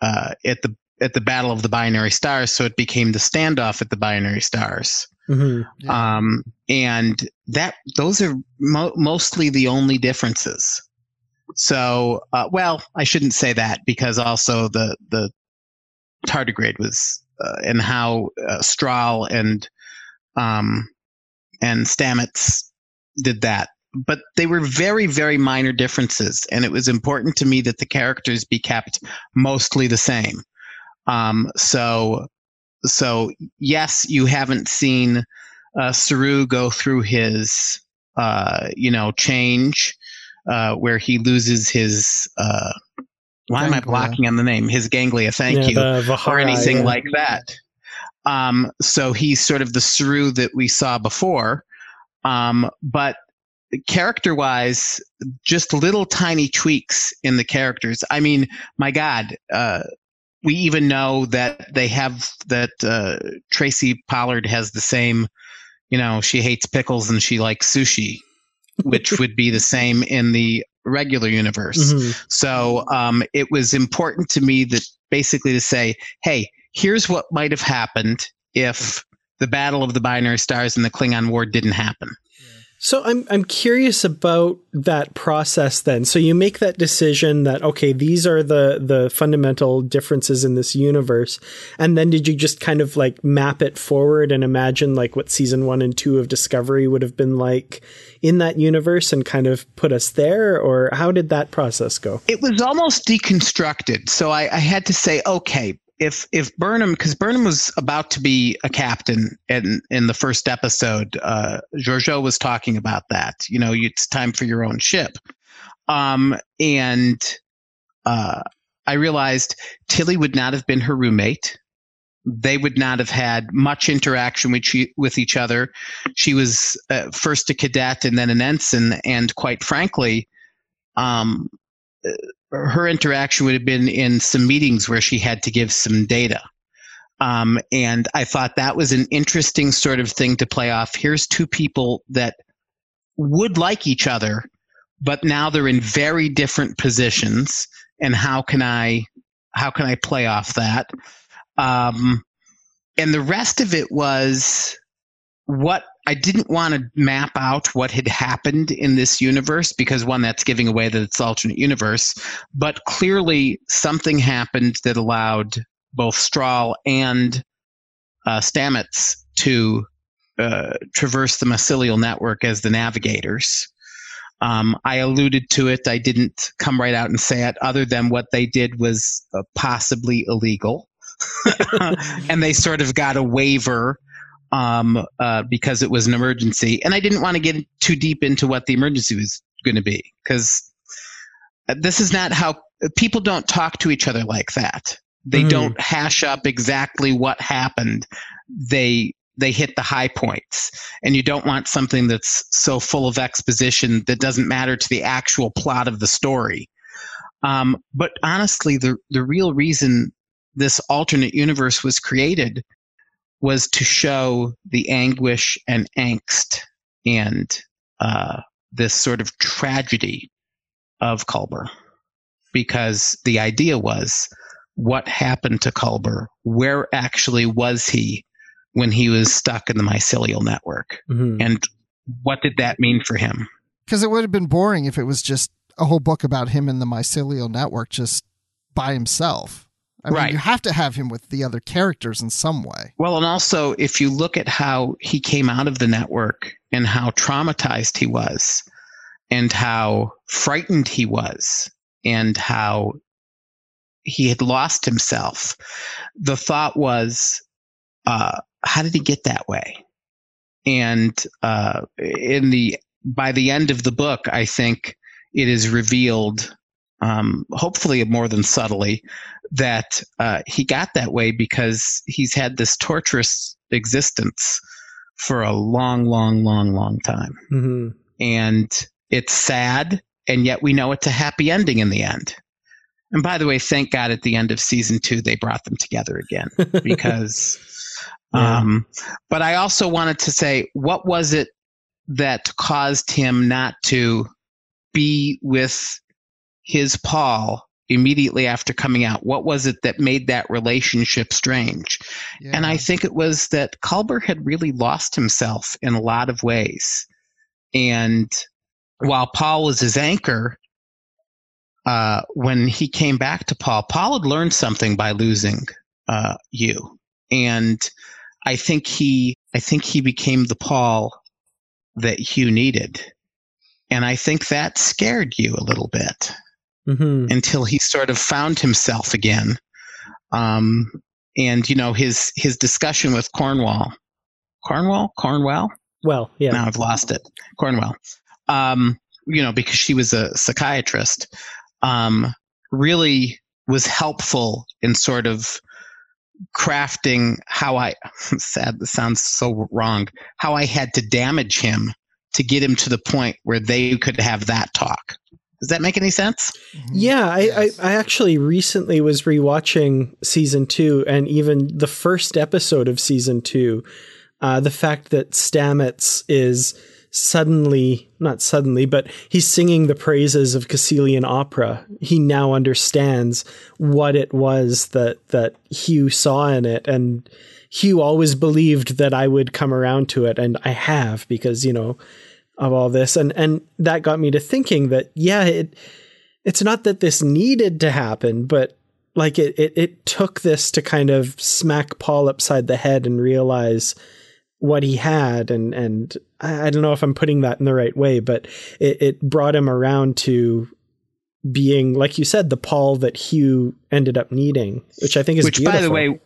uh, at the at the Battle of the Binary Stars, so it became the standoff at the Binary Stars. Mhm. Yeah. Um, and that those are mo- mostly the only differences. So, uh, well, I shouldn't say that because also the the tardigrade was and how uh, Strahl and um, and Stamets did that. But they were very, very minor differences, and it was important to me that the characters be kept mostly the same. Um, so, so yes, you haven't seen uh, Saru go through his, uh, you know, change uh, where he loses his. Why am I blocking on the name? His ganglia. Thank Yeah, you or anything yeah. like that. Um, so he's sort of the Saru that we saw before. Um, but character wise, just little tiny tweaks in the characters. I mean, my God, uh, we even know that they have that uh, Tracy Pollard has the same, you know, she hates pickles and she likes sushi, which would be the same in the regular universe. Mhm. So um, it was important to me that basically to say, hey, here's what might have happened if the Battle of the Binary Stars and the Klingon War didn't happen. So I'm I'm curious about that process then. So you make that decision that okay, these are the the fundamental differences in this universe. And then did you just kind of like map it forward and imagine like what season 1 and 2 of Discovery would have been like in that universe and kind of put us there or how did that process go? It was almost deconstructed. So I, I had to say, okay, if if Burnham, because Burnham was about to be a captain in in the first episode, uh, was talking about that. You know, it's time for your own ship. Um, and uh, I realized Tilly would not have been her roommate. They would not have had much interaction with, she, with each other. She was uh, first a cadet and then an ensign, and quite frankly, um, her interaction would have been in some meetings where she had to give some data. Um, and I thought that was an interesting sort of thing to play off. Here's two people that would like each other, but now they're in very different positions. And how can I, how can I play off that? Um, and the rest of it was what I didn't want to map out what had happened in this universe because one, that's giving away that it's alternate universe, but clearly something happened that allowed both Strahl and uh, Stamets to uh, traverse the mycelial network as the navigators. Um, I alluded to it. I didn't come right out and say it, other than what they did was uh, possibly illegal. and they sort of got a waiver um, uh, because it was an emergency. And I didn't want to get too deep into what the emergency was going to be because this is not how people don't talk to each other like that. They Mhm. don't hash up exactly what happened. They they hit the high points, and you don't want something that's so full of exposition that doesn't matter to the actual plot of the story. Um, but honestly, the the real reason this alternate universe was created was to show the anguish and angst and uh, this sort of tragedy of Culber. Because the idea was what happened to Culber? Where actually was he when he was stuck in the mycelial network? Mhm. And what did that mean for him? Because it would have been boring if it was just a whole book about him in the mycelial network just by himself. I mean, Right. you have to have him with the other characters in some way. Well, and also, if you look at how he came out of the network and how traumatized he was, and how frightened he was, and how he had lost himself, the thought was, uh, how did he get that way? And uh, in the by the end of the book, I think it is revealed, um, hopefully more than subtly, that uh, he got that way because he's had this torturous existence for a long, long, long, long time. Mhm. And it's sad, and yet we know it's a happy ending in the end. And by the way, thank God at the end of season two, they brought them together again because. Yeah. Um, but I also wanted to say, what was it that caused him not to be with his Paul immediately after coming out? What was it that made that relationship strange? Yeah. And I think it was that Culber had really lost himself in a lot of ways. And while Paul was his anchor, uh, when he came back to Paul, Paul had learned something by losing uh, you. And I think he, I think he became the Paul that Hugh needed. And I think that scared you a little bit Mhm. until he sort of found himself again. Um, and you know his his discussion with Cornwall, Cornwall, Cornwell. Well, yeah. Now I've lost it. Cornwell. Um, you know, because she was a psychiatrist, um, really was helpful in sort of crafting how I sad this sounds so wrong how I had to damage him to get him to the point where they could have that talk. Does that make any sense? Yeah, I, yes. I, I, actually recently was rewatching season two and even the first episode of season two. Uh, the fact that Stamets is suddenly, not suddenly, but he's singing the praises of Kasseelian opera. He now understands what it was that, that Hugh saw in it. And Hugh always believed that I would come around to it. And I have because, you know, of all this. And, and that got me to thinking that, yeah, it, it's not that this needed to happen, but like it, it, it took this to kind of smack Paul upside the head and realize, what he had and and I, don't know if I'm putting that in the right way, but it, it brought him around to being, like you said, the Paul that Hugh ended up needing, which I think is which, beautiful. by the way,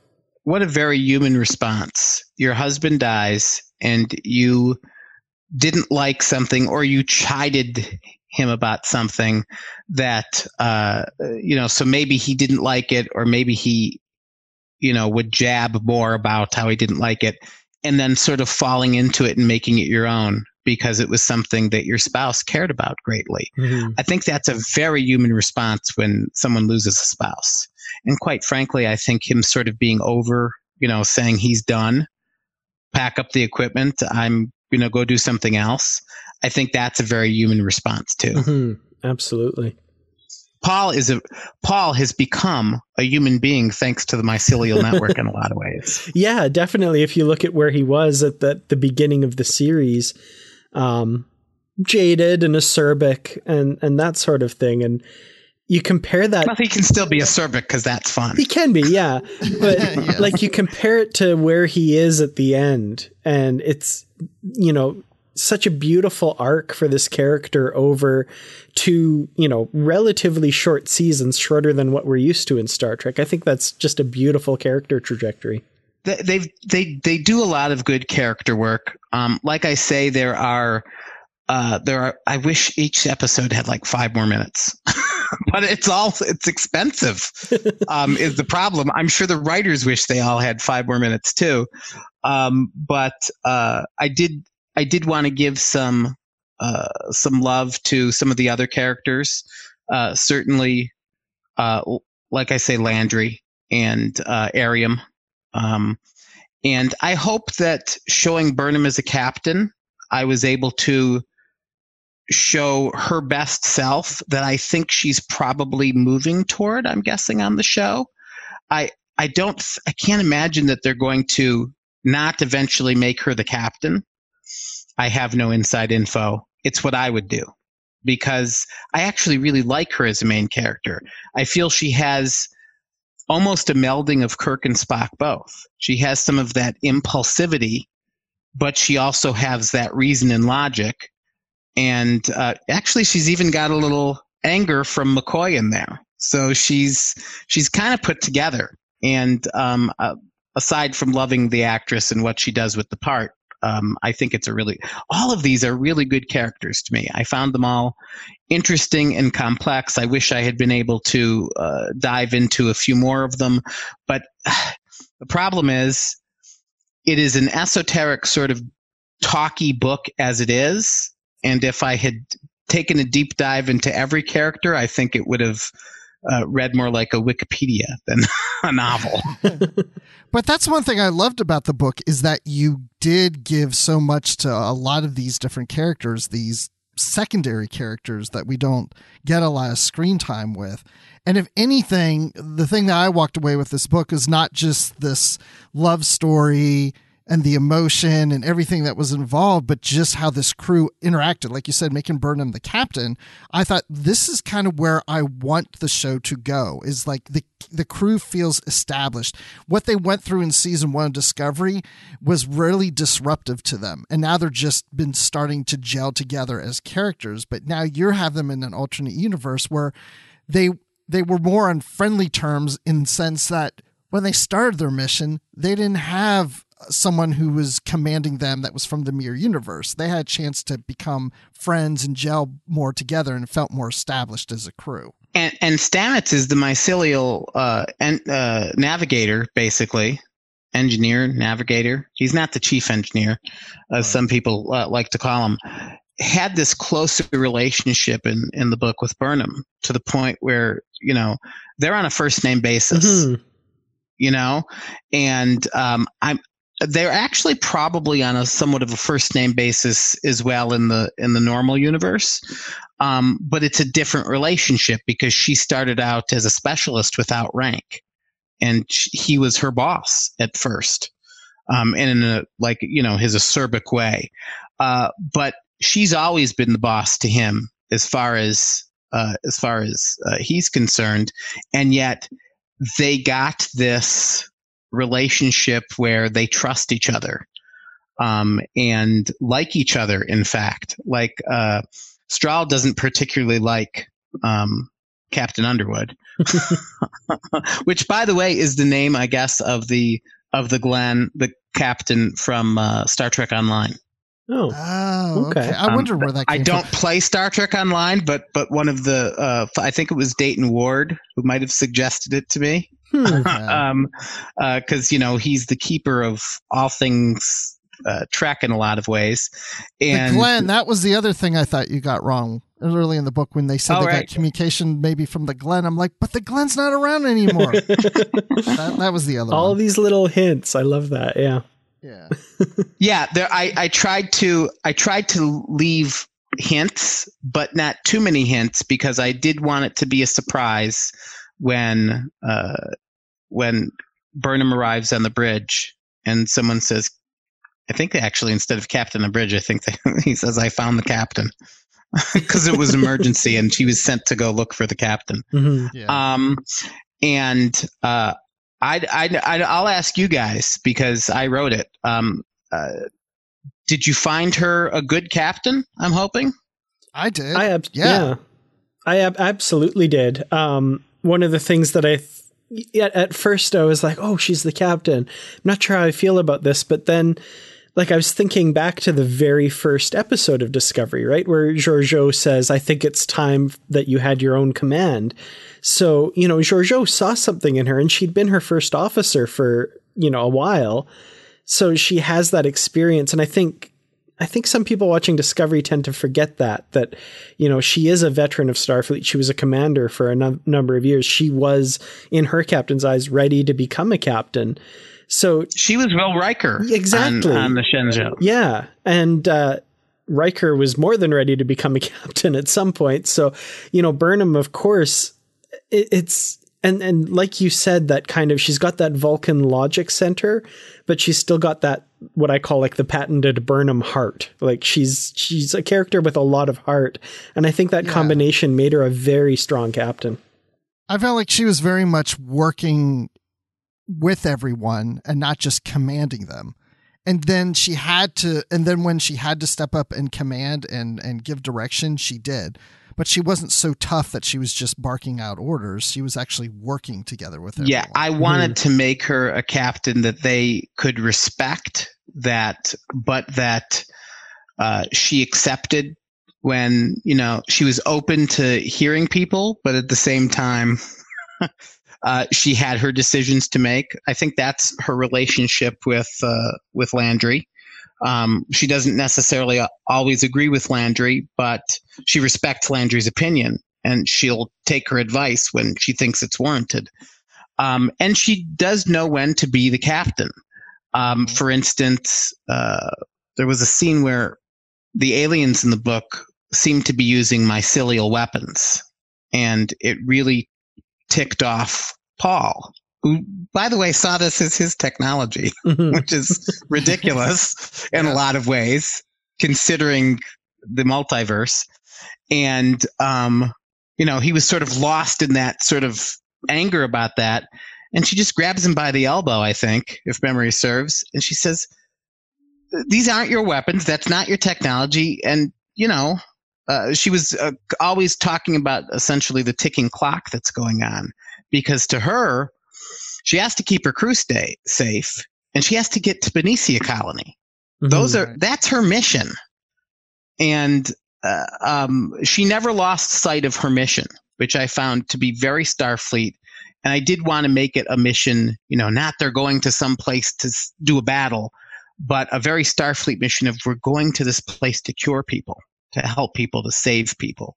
what a very human response. Your husband dies, and you didn't like something, or you chided him about something that, uh, you know, so maybe he didn't like it, or maybe he, you know, would jab more about how he didn't like it and then sort of falling into it and making it your own because it was something that your spouse cared about greatly. Mm-hmm. I think that's a very human response when someone loses a spouse. And quite frankly, I think him sort of being over, you know, saying he's done, pack up the equipment, I'm, you know, go do something else. I think that's a very human response too. Mm-hmm. Absolutely. Paul is a Paul has become a human being thanks to the mycelial network in a lot of ways. Yeah, definitely. If you look at where he was at the, the beginning of the series, um, jaded and acerbic and and that sort of thing, and you compare that. Well, he can still be acerbic because that's fun. He can be, yeah. But yes. like you compare it to where he is at the end, and it's you know such a beautiful arc for this character over two, you know, relatively short seasons, shorter than what we're used to in Star Trek. I think that's just a beautiful character trajectory. They they they, they do a lot of good character work. Um, like I say, there are uh, there are. I wish each episode had like five more minutes. but it's all it's expensive um, is the problem i'm sure the writers wish they all had five more minutes too um, but uh, i did I did want to give some uh, some love to some of the other characters. Uh, certainly, uh, like I say, Landry and uh, Airiam. Um, and I hope that showing Burnham as a captain, I was able to show her best self that I think she's probably moving toward. I'm guessing on the show. I I don't I can't imagine that they're going to not eventually make her the captain. I have no inside info. It's what I would do because I actually really like her as a main character. I feel she has almost a melding of Kirk and Spock both. She has some of that impulsivity, but she also has that reason and logic. And uh, actually, she's even got a little anger from McCoy in there. So she's she's kind of put together. And um, uh, aside from loving the actress and what she does with the part, um, I think it's a really, all of these are really good characters to me. I found them all interesting and complex. I wish I had been able to uh, dive into a few more of them. But uh, the problem is, it is an esoteric sort of talky book as it is. And if I had taken a deep dive into every character, I think it would have uh, read more like a Wikipedia than a novel. but that's one thing I loved about the book is that you did give so much to a lot of these different characters, these secondary characters that we don't get a lot of screen time with. And if anything, the thing that I walked away with this book is not just this love story and the emotion and everything that was involved, but just how this crew interacted. Like you said, making Burnham the captain, I thought this is kind of where I want the show to go. Is like the the crew feels established. What they went through in season one of Discovery was really disruptive to them, and now they're just been starting to gel together as characters. But now you have them in an alternate universe where they they were more on friendly terms in sense that when they started their mission, they didn't have someone who was commanding them that was from the mirror universe. They had a chance to become friends and gel more together and felt more established as a crew. And, and Stamets is the mycelial uh, en- uh, navigator, basically. Engineer, navigator. He's not the chief engineer, as some people uh, like to call him. Had this closer relationship in, in the book with Burnham to the point where, you know, they're on a first name basis. Mhm. you know and um, i'm they're actually probably on a somewhat of a first name basis as well in the in the normal universe. Um, but it's a different relationship because she started out as a specialist without rank. And he was her boss at first um, and in a like you know his acerbic way. Uh, but she's always been the boss to him as far as uh, as far as uh, he's concerned. And yet they got this relationship where they trust each other um, and like each other in fact like uh, Strahl doesn't particularly like um, captain underwood which by the way is the name i guess of the of the glenn the captain from uh, star trek online Oh, Oh, Okay. okay. I Um, wonder where that I don't from. play Star Trek Online, but but one of the uh, I think it was Dayton Ward who might have suggested it to me. Hmm. Yeah. um, because you know he's the keeper of all things uh, Trek in a lot of ways. And the Glenn, that was the other thing I thought you got wrong early in the book when they said Oh, they right. got communication maybe from the Glenn. I'm like, but the Glenn's not around anymore. that, that was the other All one. these little hints. I love that. Yeah. yeah. yeah, there I I tried to I tried to leave hints, but not too many hints because I did want it to be a surprise when uh, when Burnham arrives on the bridge and someone says, I think actually instead of captain the bridge, I think they, he says, I found the captain because it was emergency and she was sent to go look for the captain. hmm Yeah. Um, and uh, I, I, I, I'll ask you guys because I wrote it. Um, uh, did you find her a good captain? I'm hoping. I did. I ab- Yeah. yeah. I ab- absolutely did. Um, one of the things that I th- at, first I was like, "Oh, she's the captain." I'm not sure how I feel about this, but then like I was thinking back to the very first episode of Discovery, right, where Georgiou says, "I think it's time that you had your own command." So, you know, Georgiou saw something in her and she'd been her first officer for, you know, a while. So she has that experience and I think I think some people watching Discovery tend to forget that that you know she is a veteran of Starfleet. She was a commander for a num- number of years. She was, in her captain's eyes, ready to become a captain. So She was Will Riker on- Exactly. on, the Shenzhou. yeah, and uh, Riker was more than ready to become a captain at some point. So you know Burnham, of course, it, it's. And, and like you said, that kind of she's got that Vulcan logic center, but she's still got that what I call like the patented Burnham heart. Like she's she's a character with a lot of heart, and I think that Yeah. combination made her a very strong captain. I felt like she was very much working with everyone and not just commanding them. And then she had to, and then when she had to step up and command and and give direction, she did. But she wasn't so tough that she was just barking out orders. She was actually working together with everyone. Yeah, I wanted to make her a captain that they could respect that, but that uh, she accepted when you know she was open to hearing people, but at the same time, uh, she had her decisions to make. I think that's her relationship with uh, with Landry. Um, she doesn't necessarily uh, always agree with Landry, but she respects Landry's opinion and she'll take her advice when she thinks it's warranted. Um, and she does know when to be the captain. Um, for instance, uh, there was a scene where the aliens in the book seemed to be using mycelial weapons, and it really ticked off Paul, who, by the way, saw this as his technology which is ridiculous in a lot of ways, considering the multiverse. And, um, you know, he was sort of lost in that sort of anger about that. And she just grabs him by the elbow, I think, if memory serves. And she says, These aren't your weapons. That's not your technology. And, you know, uh, she was uh, always talking about essentially the ticking clock that's going on because to her, she has to keep her crew stay safe, and she has to get to Benicia Colony. Those Mhm. are that's her mission, and uh, um, she never lost sight of her mission, which I found to be very Starfleet. And I did want to make it a mission, you know, not they're going to some place to do a battle, but a very Starfleet mission of we're going to this place to cure people, to help people, to save people,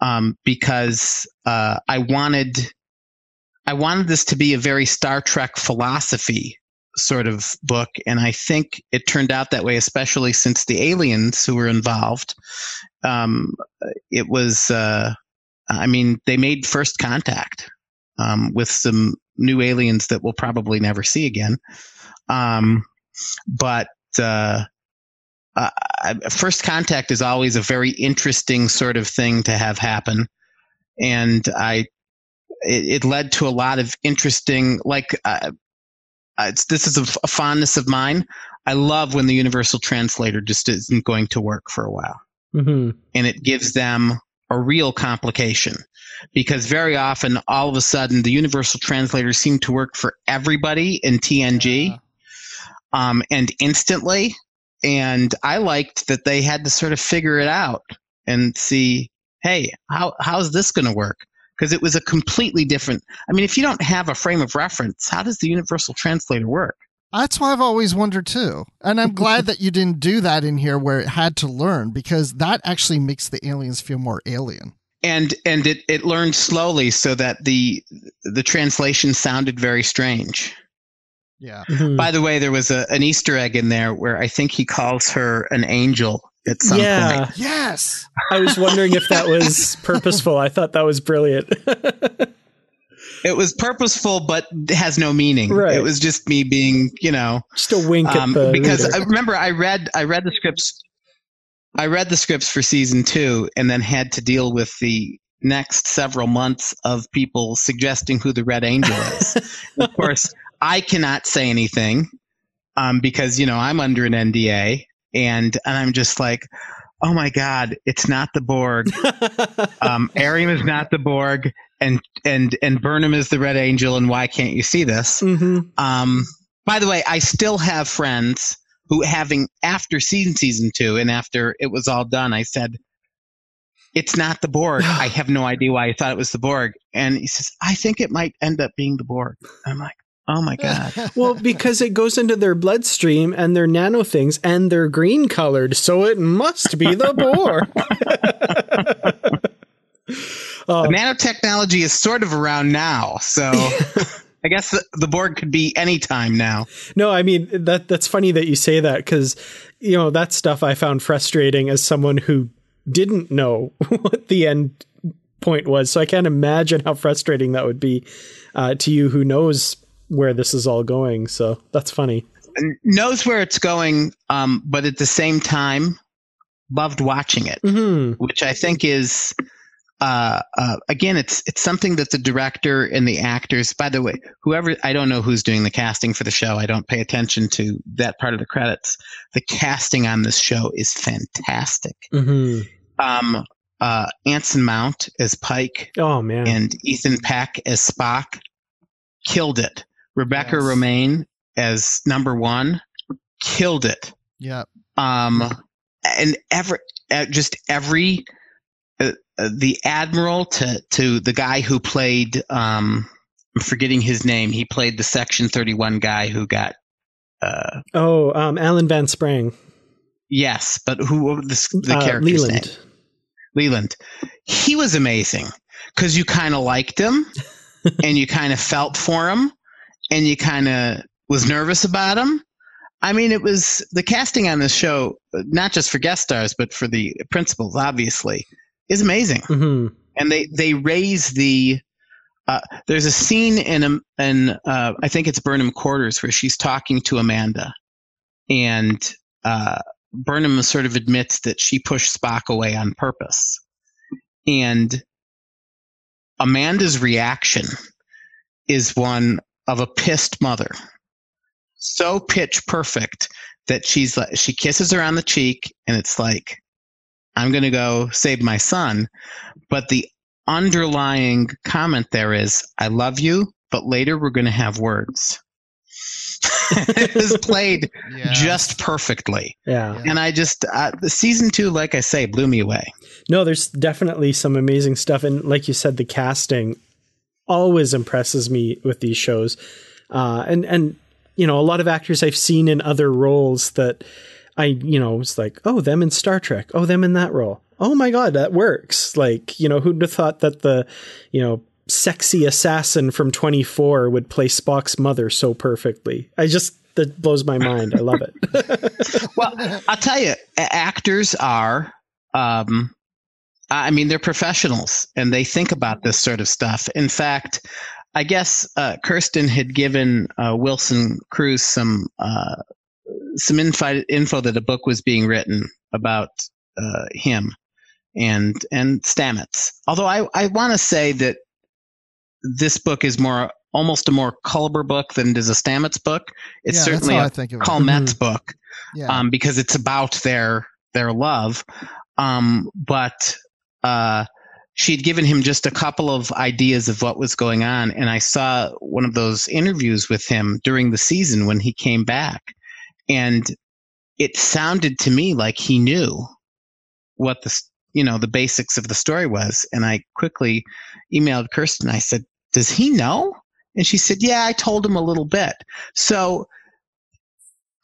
um, because uh, I wanted, I wanted this to be a very Star Trek philosophy sort of book, and I think it turned out that way, especially since the aliens who were involved. Um, it was, uh, I mean, they made first contact um, with some new aliens that we'll probably never see again. Um, but uh, uh, first contact is always a very interesting sort of thing to have happen, and I it, it led to a lot of interesting like. Uh, it's, this is a, f- a fondness of mine. I love when the universal translator just isn't going to work for a while Mhm. and it gives them a real complication because very often all of a sudden the universal translator seemed to work for everybody in TNG Yeah. um, and instantly and I liked that they had to sort of figure it out and see hey how how's this going to work because it was a completely different I mean if you don't have a frame of reference how does the universal translator work That's why I've always wondered too. And I'm glad that you didn't do that in here where it had to learn because that actually makes the aliens feel more alien. and and it, it learned slowly so that the the translation sounded very strange Yeah. Mhm. By the way, there was a, an Easter egg in there where I think he calls her an angel at some yeah, point. Yes. I was wondering if that was purposeful. I thought that was brilliant. It was purposeful, but has no meaning. Right. It was just me being, you know, Just a wink um, at the because reader. I remember I read I read the scripts. I read the scripts for season two, and then had to deal with the next several months of people suggesting who the Red Angel is. of course, I cannot say anything um, because you know I'm under an NDA, and and I'm just like, oh my god, it's not the Borg. Um, Airiam is not the Borg, and and and Burnham is the Red Angel, and why can't you see this? Mhm. Um, by the way, I still have friends who, having after season season two, and after it was all done, I said, "It's not the Borg." I have no idea why I thought it was the Borg, and he says, "I think it might end up being the Borg." I'm like, "Oh my god!" Well, because it goes into their bloodstream and they're nano things and they're green colored, so it must be the Borg. Oh, Nanotechnology is sort of around now, so I guess the, the Borg could be any time now. no, I mean that that's funny that you say that because you know that stuff I found frustrating as someone who didn't know what the end point was. So I can't imagine how frustrating that would be uh, to you who knows where this is all going. So that's funny. Knows where it's going, um, but at the same time, loved watching it. hmm which I think is uh, uh, again, it's it's something that the director and the actors. By the way, whoever I don't know who's doing the casting for the show. I don't pay attention to that part of the credits. The casting on this show is fantastic. hmm Um, uh, Anson Mount as Pike Oh man. and Ethan Peck as Spock killed it. Rebecca Yes. Romijn as number one killed it Yep. um, and every uh, just every uh, uh, the admiral to to the guy who played um, I'm forgetting his name. He played the Section Thirty One guy who got uh, oh, um, Alan Van Sprang. yes, but who the, the uh, character's Leland. name? Leland. He was amazing because you kind of liked him and you kind of felt for him and you kind of was nervous about him. I mean, it was the casting on this show, not just for guest stars, but for the principals, obviously, is amazing. hmm And they, they raise the, uh, there's a scene in, a, in uh, I think it's Burnham Quarters where she's talking to Amanda and, uh, Burnham sort of admits that she pushed Spock away on purpose. And Amanda's reaction is one of a pissed mother. So pitch perfect that she's like, she kisses her on the cheek and it's like, I'm going to go save my son. But the underlying comment there is, I love you. but later we're going to have words. it was played Yes. just perfectly. Yeah. And I just, uh, the season two, like I say, blew me away. No, there's definitely some amazing stuff. And like you said, the casting always impresses me with these shows. Uh, and, and, you know, a lot of actors I've seen in other roles that I, you know, was like, oh, them in Star Trek. Oh, them in that role. Oh my God, that works. Like, you know, who'd have thought that the, you know, sexy assassin from 24 would play Spock's mother so perfectly? I just, that blows my mind. I love it. Well, I'll tell you, actors are, um, I mean, they're professionals and they think about this sort of stuff. In fact, I guess uh, Kirsten had given uh, Wilson Cruz some uh, some info, info that a book was being written about uh, him and and Stamets. Although I, I want to say that this book is more almost a more Culber book than it is a Stamets book. It's Yeah, certainly a I think of it. Culmets book Yeah. um, because it's about their their love. Um, but uh, she'd given him just a couple of ideas of what was going on, and I saw one of those interviews with him during the season when he came back, and it sounded to me like he knew what the you know the basics of the story was, and I quickly emailed Kirsten. I said, "Does he know?" And she said, "Yeah, I told him a little bit." So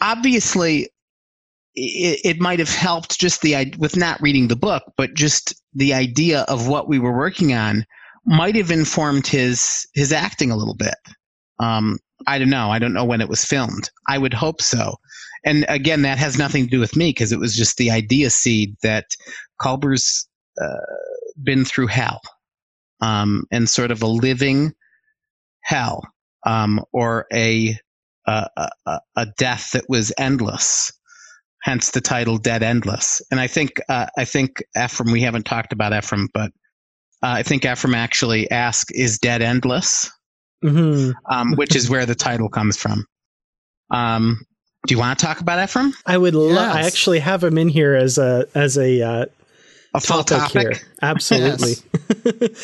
obviously it, it might have helped just the with not reading the book, but just the idea of what we were working on might have informed his his acting a little bit. Um, I don't know. I don't know when it was filmed. I would hope so. And again, that has nothing to do with me because it was just the idea seed that Culber's uh, been through hell, um, and sort of a living hell, um, or a a, a a death that was endless hence the title "Dead Endless." And I think uh, I think Ephraim. We haven't talked about Ephraim, but uh, I think Ephraim actually asked, "Is dead endless?" hmm Um, which is where the title comes from. Um, do you want to talk about Ephraim? I would love. I actually have him in here as a as a uh, A full topic, topic. here. Absolutely.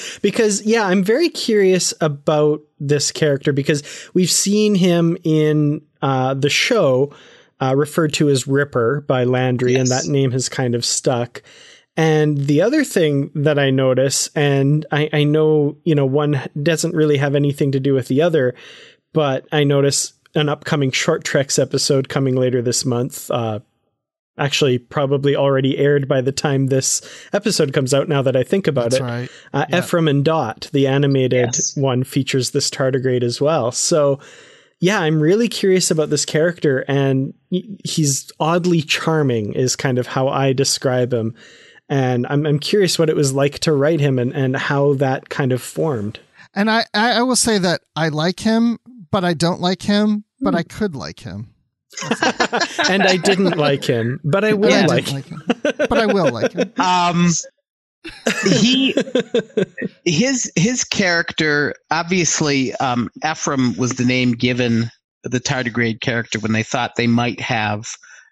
because yeah, I'm very curious about this character because we've seen him in uh, the show uh, referred to as Ripper by Landry, and that name has kind of stuck. And the other thing that I notice, and I, I know, you know, one doesn't really have anything to do with the other, but I notice an upcoming Short Treks episode coming later this month. Uh, actually, probably already aired by the time this episode comes out. Now that I think about That's it, right. uh, Yeah. Ephraim and Dot, the animated Yes. one, features this tardigrade as well. So, yeah, I'm really curious about this character, and he's oddly charming, is kind of how I describe him. And I'm, I'm curious what it was like to write him and, and how that kind of formed. And I, I, I will say that I like him, but I don't like him, but I could like him. and I didn't like him, but I will But I like didn't like him. But I will like him. Um, he his his character obviously um, Ephraim was the name given the tardigrade character when they thought they might have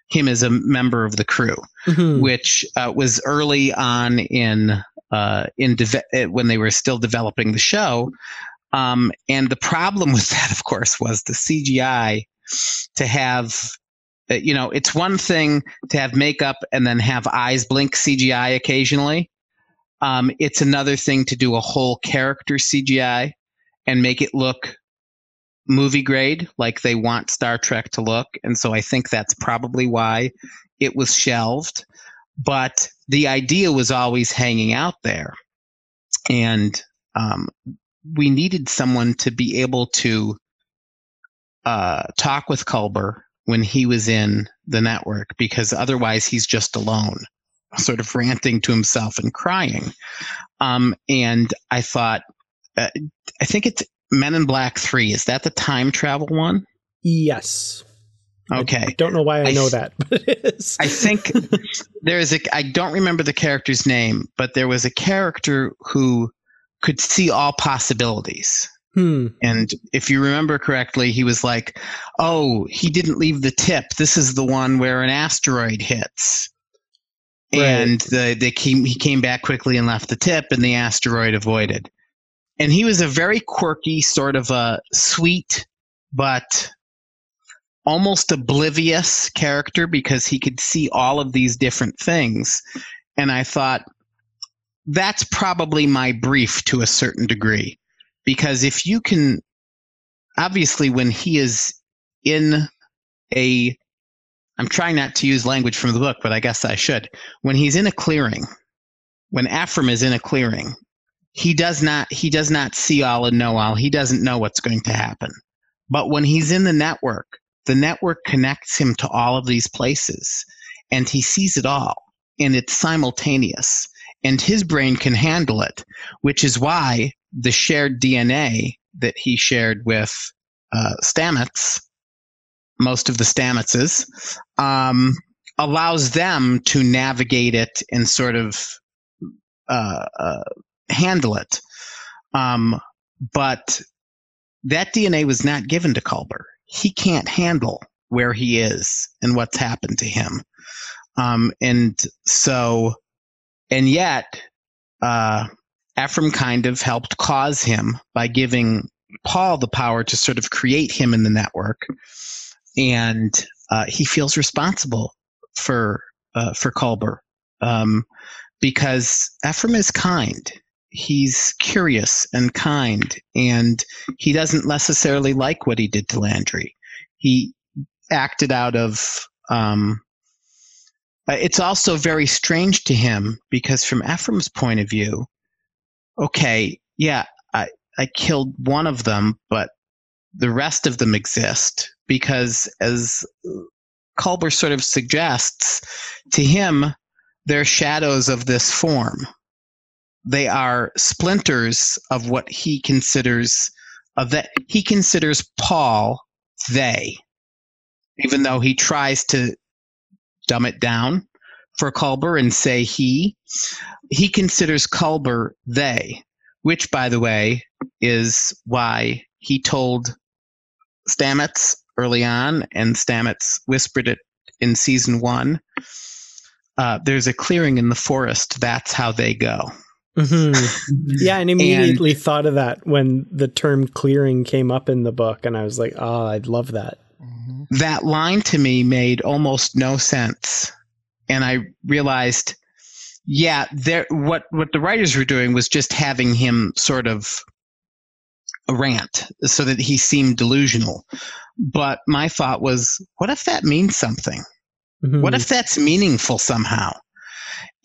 him as a member of the crew. Mhm. which uh, was early on in uh, in deve- uh, when they were still developing the show. Um, and the problem with that, of course, was the CGI to have. uh, You know, it's one thing to have makeup and then have eyes blink CGI occasionally. Um, it's another thing to do a whole character CGI and make it look movie grade, like they want Star Trek to look. And so I think that's probably why it was shelved. But the idea was always hanging out there. And um, we needed someone to be able to uh, talk with Culber when he was in the network because otherwise he's just alone sort of ranting to himself and crying. Um, and i thought uh, i think it's men in black 3 is that the time travel one Yes. okay I don't know why I I know th- that, but it is. I think there is a I don't remember the character's name, but there was a character who could see all possibilities. hmm. And if you remember correctly, he was like, "Oh, he didn't leave the tip. This is the one where an asteroid hits." Right. And the they came he came back quickly and left the tip and the asteroid avoided. And he was a very quirky, sort of a sweet, but almost oblivious character because he could see all of these different things. And I thought, that's probably my brief to a certain degree. Because if you can, obviously, when he is in a, I'm trying not to use language from the book, but I guess I should. When he's in a clearing, when Ephraim is in a clearing, he does not he does not see all and know all. He doesn't know what's going to happen. But when he's in the network, the network connects him to all of these places and he sees it all and it's simultaneous and his brain can handle it, which is why the shared DNA that he shared with uh, Stamets, most of the Stametses, um, allows them to navigate it and sort of uh, uh, handle it. Um, but that DNA was not given to Culber he can't handle where he is and what's happened to him. Um, and so, and yet, uh, Ephraim kind of helped cause him by giving Paul the power to sort of create him in the network. And uh, he feels responsible for uh, for Culber um, because Ephraim is kind he's curious and kind and he doesn't necessarily like what he did to Landry. He acted out of um, it's also very strange to him because from Ephraim's point of view, okay, yeah, I, I killed one of them, but the rest of them exist because as Culber sort of suggests, to him, they're shadows of this form they are splinters of what he considers of that he considers Paul they, even though he tries to dumb it down for Culber and say he. He considers Culber they, which, by the way, is why he told Stamets early on, and Stamets whispered it in season one. Uh, there's a clearing in the forest. That's how they go. Mm-hmm. Yeah, and immediately and, thought of that when the term clearing came up in the book, and I was like, oh, I'd love that. Mm-hmm. That line to me made almost no sense, and I realized, yeah, there. What what the writers were doing was just having him sort of rant so that he seemed delusional. But my thought was, what if that means something? Mm-hmm. What if that's meaningful somehow?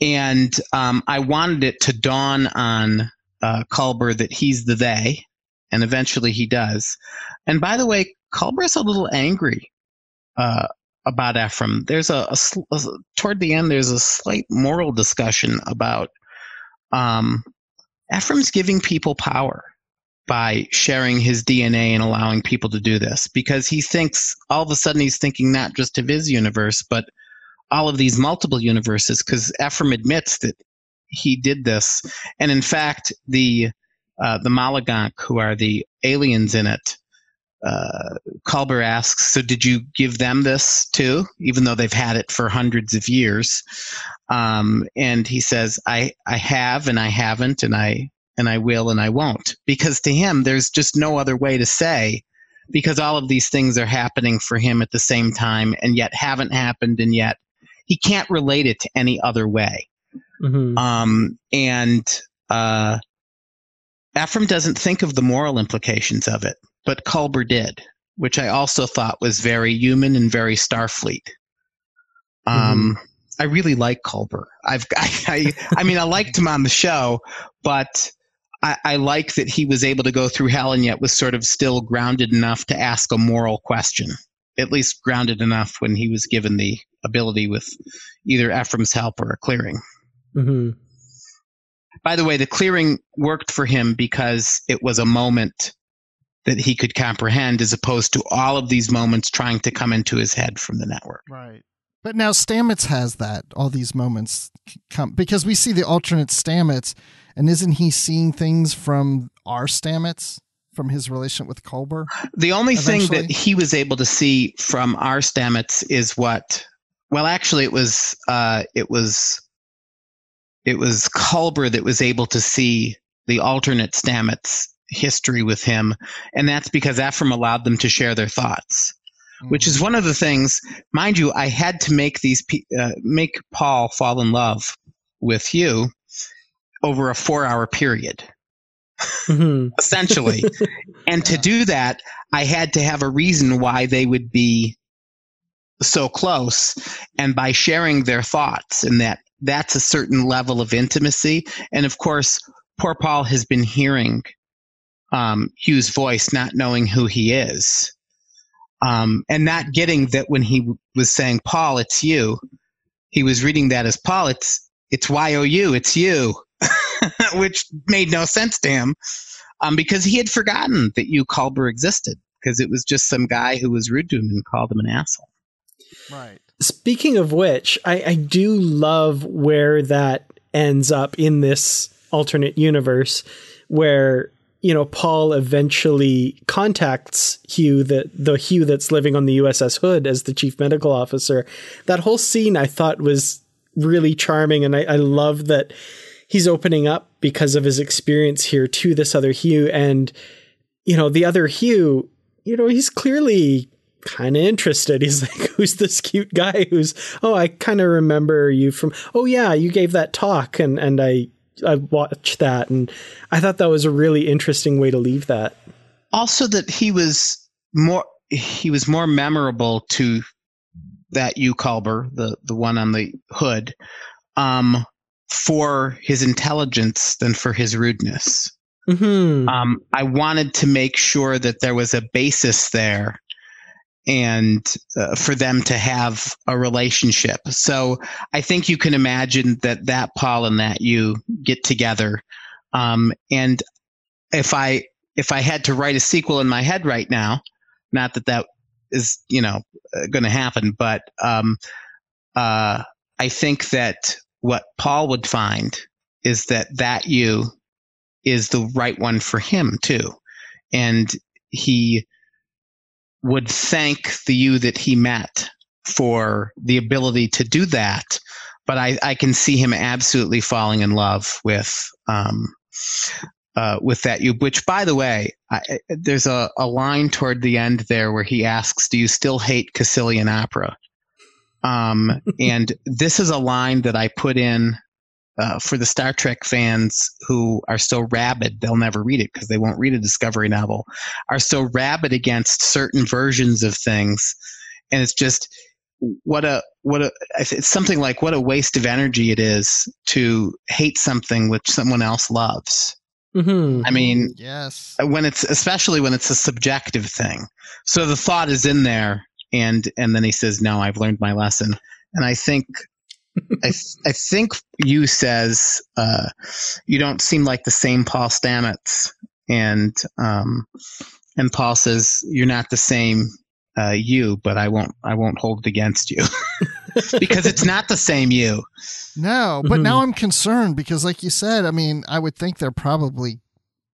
And um, I wanted it to dawn on uh, Culber that he's the they, and eventually he does. And by the way, Culber's a little angry uh, about Ephraim. There's a, a, a, toward the end. There's a slight moral discussion about um, Ephraim's giving people power by sharing his DNA and allowing people to do this because he thinks all of a sudden he's thinking not just of his universe but all of these multiple universes because Ephraim admits that he did this, and in fact, the uh, the Malagonk, who are the aliens in it, uh, Culber asks, "So did you give them this too, even though they've had it for hundreds of years?" Um, and he says, "I I have, and I haven't, and I and I will, and I won't," because to him, there's just no other way to say. Because all of these things are happening for him at the same time, and yet haven't happened, and yet he can't relate it to any other way. Mm-hmm. Um, and uh, Ephraim doesn't think of the moral implications of it, but Culber did, which I also thought was very human and very Starfleet. Um, mm-hmm. I really like Culber. I've, I, I, I mean, I liked him on the show, but I, I, like that he was able to go through hell and yet was sort of still grounded enough to ask a moral question at least grounded enough when he was given the ability with either Ephraim's help or a clearing. Mm-hmm. By the way, the clearing worked for him because it was a moment that he could comprehend as opposed to all of these moments trying to come into his head from the network. Right. But now Stamets has that, all these moments come because we see the alternate Stamets, and isn't he seeing things from our Stamets? from his relationship with Culber? The only eventually? thing that he was able to see from our Stamets is what. Well, actually, it was uh, it was it was Culber that was able to see the alternate Stamets history with him, and that's because Ephraim allowed them to share their thoughts. Which is one of the things, mind you. I had to make these uh, make Paul fall in love with you over a four-hour period, mm-hmm. essentially. and to do that, I had to have a reason why they would be so close, and by sharing their thoughts, and that that's a certain level of intimacy. And of course, poor Paul has been hearing um, Hugh's voice, not knowing who he is, um, and not getting that when he was saying, "Paul, it's you," he was reading that as Paul. It's it's Y O U. It's you, which made no sense to him um, because he had forgotten that Hugh Culber existed because it was just some guy who was rude to him and called him an asshole. Right. Speaking of which, I, I do love where that ends up in this alternate universe where you know Paul eventually contacts Hugh the the Hugh that's living on the USS Hood as the chief medical officer. That whole scene I thought was really charming and I, I love that he's opening up because of his experience here to this other Hugh and you know the other Hugh you know he's clearly kind of interested. He's like, "Who's this cute guy? Who's oh, I kind of remember you from oh yeah, you gave that talk and and I I watched that and I thought that was a really interesting way to leave that. Also, that he was more he was more memorable to that Hugh Culber, the the one on the hood, um, for his intelligence than for his rudeness. Mm-hmm. Um, I wanted to make sure that there was a basis there and uh, for them to have a relationship. So I think you can imagine that that Paul and that Hugh get together. Um, and if I if I had to write a sequel in my head right now, not that that is you know uh, going to happen, but um, uh, I think that what Paul would find is that that Hugh is the right one for him too, and he would thank the Hugh that he met for the ability to do that. But I, I can see him absolutely falling in love with um, uh, with that Hugh. Which, by the way, I, there's a, a line toward the end there where he asks, "Do you still hate Kasseelian opera?" Um, and this is a line that I put in uh, for the Star Trek fans who are so rabid, they'll never read it because they won't read a Discovery novel, are so rabid against certain versions of things. And it's just what a, what a, it's something like what a waste of energy it is to hate something which someone else loves. Mm-hmm. I mean, yes, when it's, especially when it's a subjective thing. So the thought is in there and, and then he says, no, I've learned my lesson. And I think I, I think Hugh says uh, you don't seem like the same Paul Stamets, and um, and Paul says you're not the same uh, Hugh, but I won't I won't hold it against you because it's not the same you. No, but mm-hmm. now I'm concerned because, like you said, I mean, I would think they're probably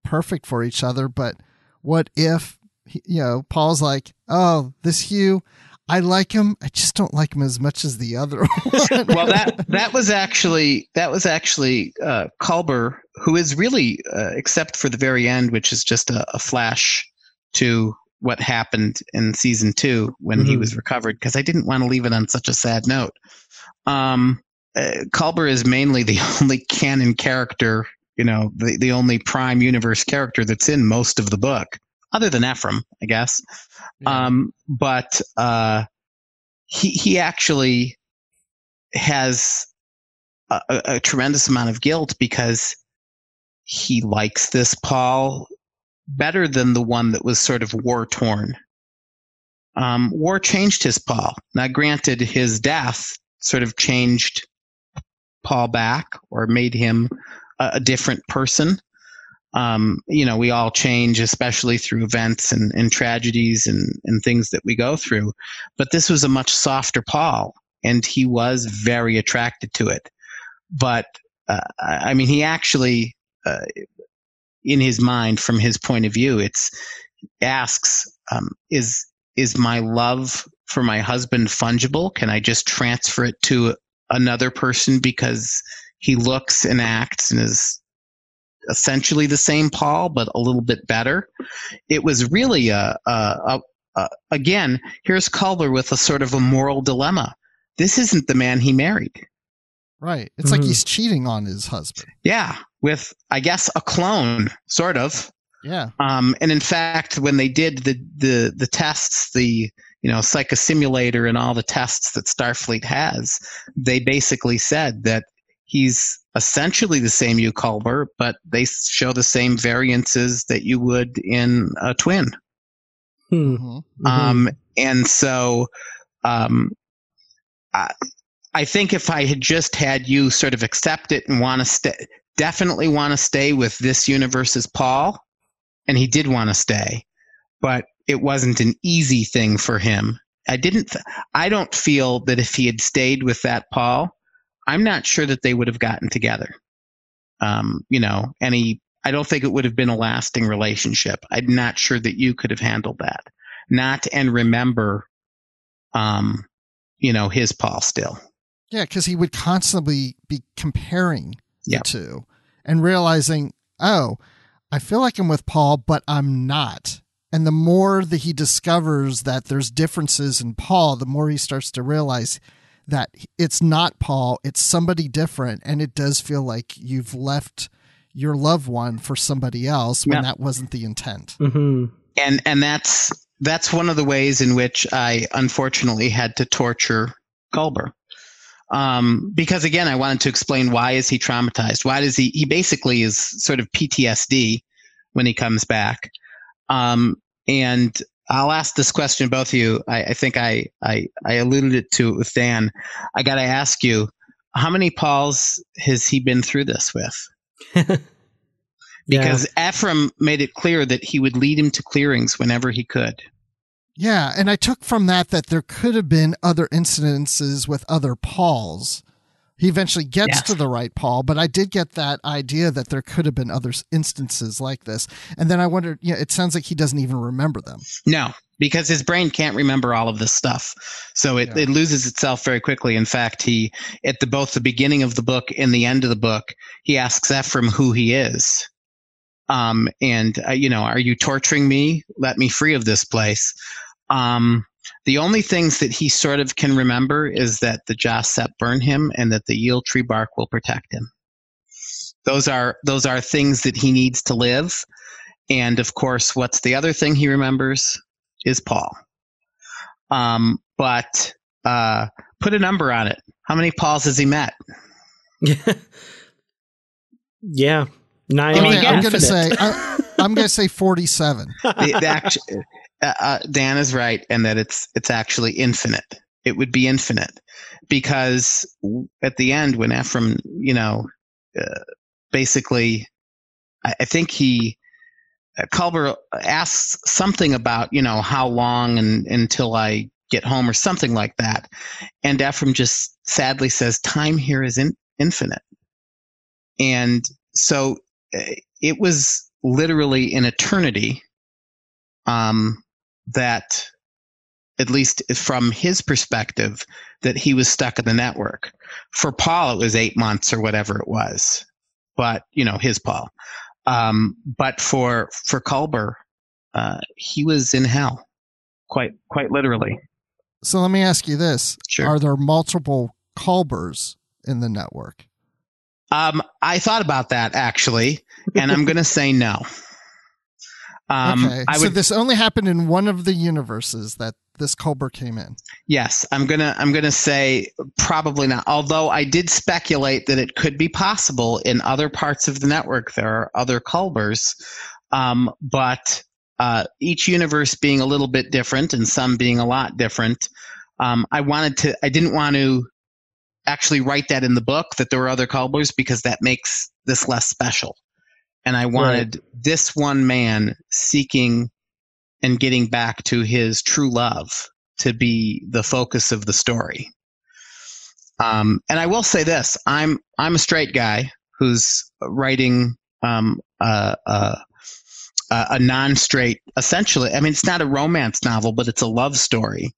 perfect for each other, but what if you know Paul's like, oh, this Hugh I like him. I just don't like him as much as the other one. well, that that was actually that was actually uh, Culber, who is really, uh, except for the very end, which is just a, a flash to what happened in season two when mm-hmm. he was recovered. Because I didn't want to leave it on such a sad note. Um, uh, Culber is mainly the only canon character, you know, the the only Prime Universe character that's in most of the book other than Ephraim, I guess. Yeah. Um, but uh, he he actually has a, a, tremendous amount of guilt because he likes this Paul better than the one that was sort of war torn. Um, war changed his Paul. Now, granted, his death sort of changed Paul back or made him a, a different person um, you know, we all change, especially through events and, and tragedies and, and things that we go through. But this was a much softer Paul, and he was very attracted to it. But uh, I mean, he actually, uh, in his mind, from his point of view, it's asks, um, "Is is my love for my husband fungible? Can I just transfer it to another person because he looks and acts and is essentially the same Paul, but a little bit better. It was really a, a, a, a again. Here's Culber with a sort of a moral dilemma. This isn't the man he married. Right. It's like he's cheating on his husband. Yeah, with I guess a clone, sort of. Yeah. Um, and in fact, when they did the the the tests, the you know psychosimulator and all the tests that Starfleet has, they basically said that he's essentially the same Hugh Culber, but they show the same variances that you would in a twin. Hmm. Mhm. Um, and so, um, I, I think if I had just had Hugh sort of accept it and want to stay, definitely want to stay with this universe's Paul, and he did want to stay, but it wasn't an easy thing for him. I didn't. I don't feel that if he had stayed with that Paul, I'm not sure that they would have gotten together. Um, Hugh know, any. I don't think it would have been a lasting relationship. I'm not sure that you could have handled that. Not and remember, um, you know, his Paul still. Yeah, because he would constantly be comparing the Yep. two and realizing, oh, I feel like I'm with Paul, but I'm not. And the more that he discovers that there's differences in Paul, the more he starts to realize that it's not Paul, it's somebody different. And it does feel like you've left your loved one for somebody else when Yeah. that wasn't the intent. hmm and and that's that's one of the ways in which I unfortunately had to torture Culber. Um, because again, I wanted to explain why is he traumatized? Why does he? He basically is sort of PTSD when he comes back. Um, and I'll ask this question to both of you. I, I think I, I I alluded it to it with Dan. I got to ask you, how many Pauls has he been through this with? Because Ephraim made it clear that he would lead him to clearings whenever he could. Yeah, and I took from that that there could have been other incidences with other Pauls. He eventually gets Yes. to the right Paul, but I did get that idea that there could have been other instances like this. And then I wondered, you know, it sounds like he doesn't even remember them. No, because his brain can't remember all of this stuff. So it, Yeah. it loses itself very quickly. In fact, he at the both the beginning of the book and the end of the book, he asks Ephraim who he is. Um, and uh, you know, are you torturing me? Let me free of this place. Um, the only things that he sort of can remember is that the Jossep burn him and that the yield tree bark will protect him. Those are those are things that he needs to live. And of course, what's the other thing he remembers? is Paul. Um, but uh, put a number on it. How many Pauls has he met? yeah. Nine. I mean, I'm going to say I, I'm going to say 47. The, the actu- uh, uh, Dan is right, and that it's it's actually infinite. It would be infinite because at the end, when Ephraim, you know, uh, basically, I, I think he. Uh, Culber asks something about you know how long and until I get home or something like that, and Ephraim just sadly says, "Time here is in, infinite," and so uh, it was literally an eternity um, that at least from his perspective that he was stuck in the network. For paul it was eight months or whatever it was but you know his paul. Um, but for for culber uh, he was in hell quite quite literally. So let me ask you this. Sure. Are there multiple Culbers in the network? um, i thought about that actually and i'm going to say no um, okay. I so this only happened in one of the universes that this Culber came in. Yes, I'm gonna I'm gonna say probably not. Although I did speculate that it could be possible in other parts of the network there are other Culbers, um, but uh, each universe being a little bit different and some being a lot different. Um, I wanted to I didn't want to actually write that in the book that there were other Culbers because that makes this less special. And I wanted this one man seeking and getting back to his true love to be the focus of the story. Um, and I will say this: I'm I'm a straight guy who's writing um, a, a, a non-straight, essentially. I mean, it's not a romance novel, but it's a love story.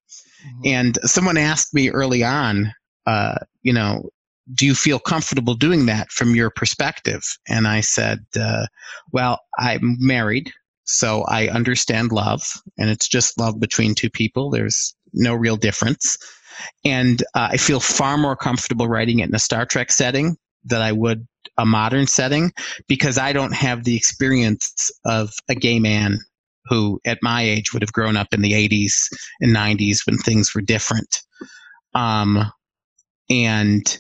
Mhm. And someone asked me early on, uh, you know, do you feel comfortable doing that from your perspective? And I said, uh, well, I'm married, so I understand love, and it's just love between two people. There's no real difference. And uh, I feel far more comfortable writing it in a Star Trek setting than I would a modern setting because I don't have the experience of a gay man who, at my age, would have grown up in the 80s and 90s when things were different. Um, and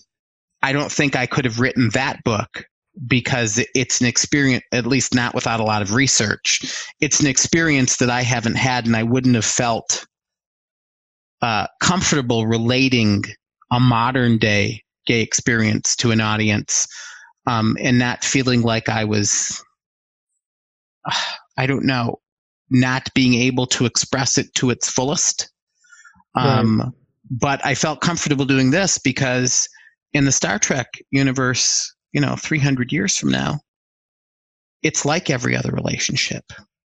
I don't think I could have written that book because it's an experience, at least not without a lot of research. It's an experience that I haven't had and I wouldn't have felt uh, comfortable relating a modern day gay experience to an audience um, and not feeling like I was, uh, I don't know, not being able to express it to its fullest. Um, right. But I felt comfortable doing this because in the Star Trek universe, you know, 300 years from now, it's like every other relationship.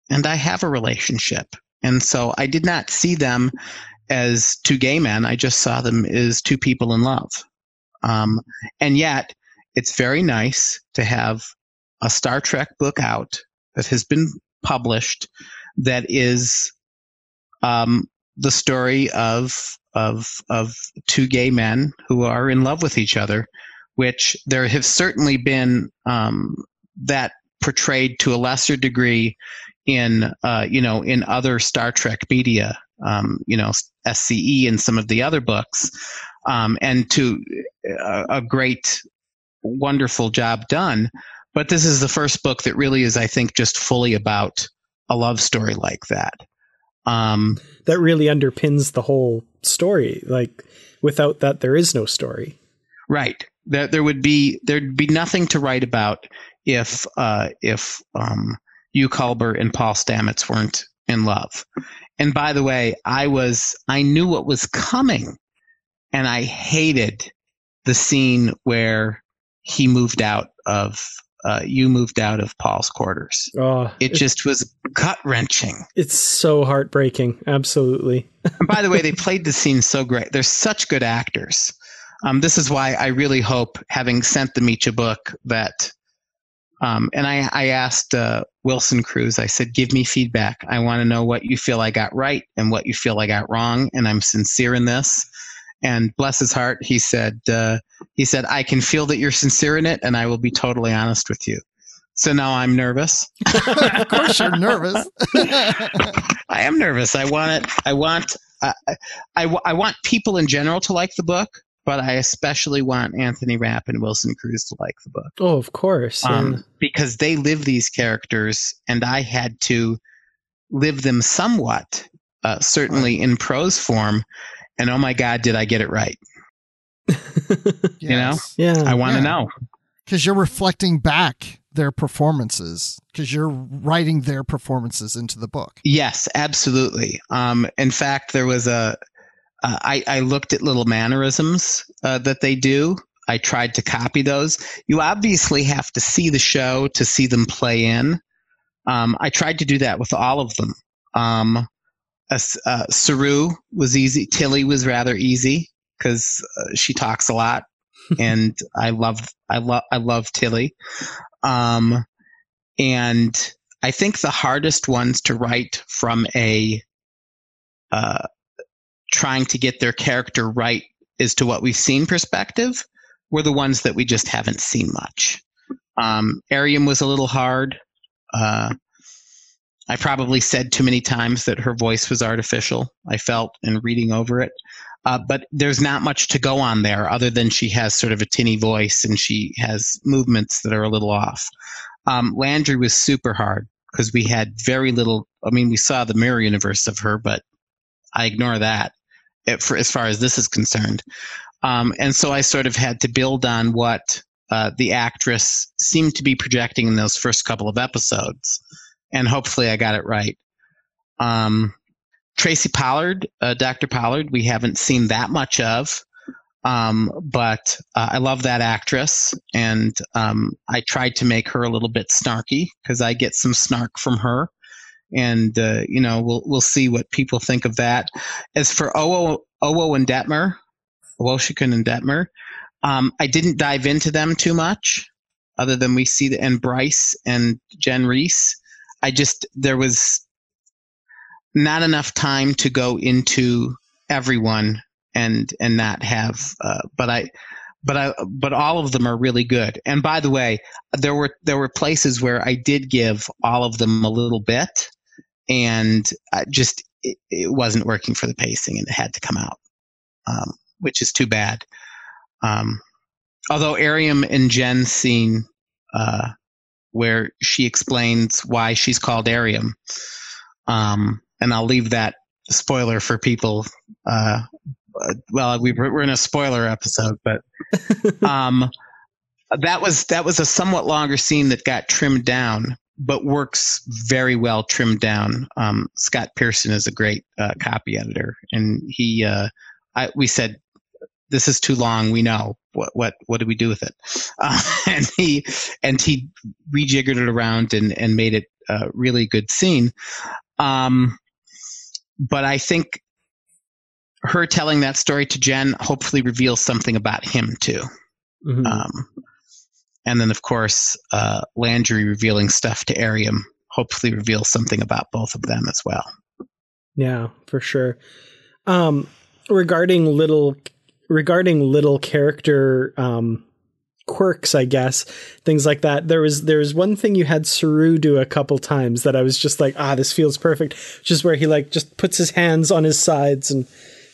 And I have a relationship. And so I did not see them as two gay men. I just saw them as two people in love. Um, and yet, it's very nice to have a Star Trek book out that has been published that is um, the story of of of two gay men who are in love with each other, which there have certainly been um, that portrayed to a lesser degree in uh, you know in other Star Trek media, um, you know SCE and some of the other books, um, and to a, a great, wonderful job done. But this is the first book that really is, I think, just fully about a love story like that. Um, that really underpins the whole story. Like without that, there is no story. Right. There, there would be there'd be nothing to write about if uh, if um, Hugh Culber and Paul Stamets weren't in love. And by the way, I was I knew what was coming, and I hated the scene where he moved out of uh, Hugh moved out of Paul's quarters. Oh, it just was gut wrenching. It's so heartbreaking. Absolutely. and by the way, they played the scene so great. They're such good actors. Um, this is why I really hope, having sent the Meecha book, that um, and I, I asked uh, Wilson Cruz, I said, give me feedback. I want to know what you feel I got right and what you feel I got wrong. And I'm sincere in this. And bless his heart, he said, uh, he said, I can feel that you're sincere in it, and I will be totally honest with you. So now I'm nervous. of course, you're nervous. I am nervous. I want it. I want. Uh, I, I want people in general to like the book, but I especially want Anthony Rapp and Wilson Cruz to like the book. Oh, of course. Um, because they live these characters, and I had to live them somewhat, uh, certainly in prose form, and oh my god did i get it right? Yes. you know? Yeah. I want to yeah. know. Because you're reflecting back their performances because you're writing their performances into the book. Yes absolutely. Um, in fact there was a uh, I, I looked at little mannerisms uh, that they do. I tried to copy those. You obviously have to see the show to see them play in. Um, i tried to do that with all of them. Um, uh, Saru was easy. Tilly was rather easy because uh, she talks a lot, and I love I love I love Tilly. Um, and I think the hardest ones to write from a uh, trying to get their character right as to what we've seen perspective were the ones that we just haven't seen much. Um, Airiam was a little hard. Uh, I probably said too many times that her voice was artificial. I felt in reading over it. Uh, but there's not much to go on there other than she has sort of a tinny voice and she has movements that are a little off. Um, Landry was super hard because we had very little. I mean, we saw the mirror universe of her, but I ignore that for, as far as this is concerned. Um, and so I sort of had to build on what uh, the actress seemed to be projecting in those first couple of episodes and hopefully I got it right. Um, Tracy Pollard, uh, Dr. Pollard, we haven't seen that much of, um, but uh, I love that actress, and um, I tried to make her a little bit snarky because I get some snark from her, and uh, you know we'll we'll see what people think of that. As for Owo Owo and Detmer, Owosekun and Detmer, Um, I didn't dive into them too much, other than we see the and Bryce and Gen Rhys. I just there was not enough time to go into everyone and and not have. Uh, but I, but I, but all of them are really good. And by the way, there were there were places where I did give all of them a little bit, and I just it, it wasn't working for the pacing, and it had to come out, um, which is too bad. Um, although Airiam and Gen scene uh, where she explains why she's called Airiam, um, and I'll leave that spoiler for people. Uh, well, we, we're in a spoiler episode, but um, that was that was a somewhat longer scene that got trimmed down, but works very well trimmed down. Um, Scott Pearson is a great uh, copy editor, and he uh, I, we said this is too long. We know what what what do we do with it? Uh, and he and he rejiggered it around and and made it a really good scene. Um, but I think her telling that story to Gen hopefully reveals something about him too. Mm-hmm. Um, and then, of course, uh, Landry revealing stuff to Airiam hopefully reveals something about both of them as well. Yeah, for sure. Um, regarding little regarding little character um, quirks, I guess, things like that. There was there was one thing you had Saru do a couple times that I was just like, ah, this feels perfect. Which is where he like just puts his hands on his sides and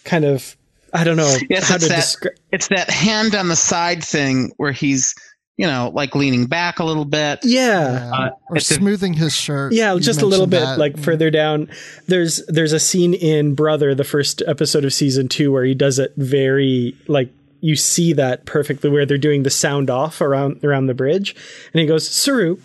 kind of I don't know yes, how to describe. It's that hand on the side thing where he's you know, like leaning back a little bit. Yeah. Uh, or smoothing his shirt. Yeah, just a little bit that. like further down. There's there's a scene in Brother, the first episode of season 2 where he does it very like you see that perfectly where they're doing the sound off around around the bridge and he goes Saru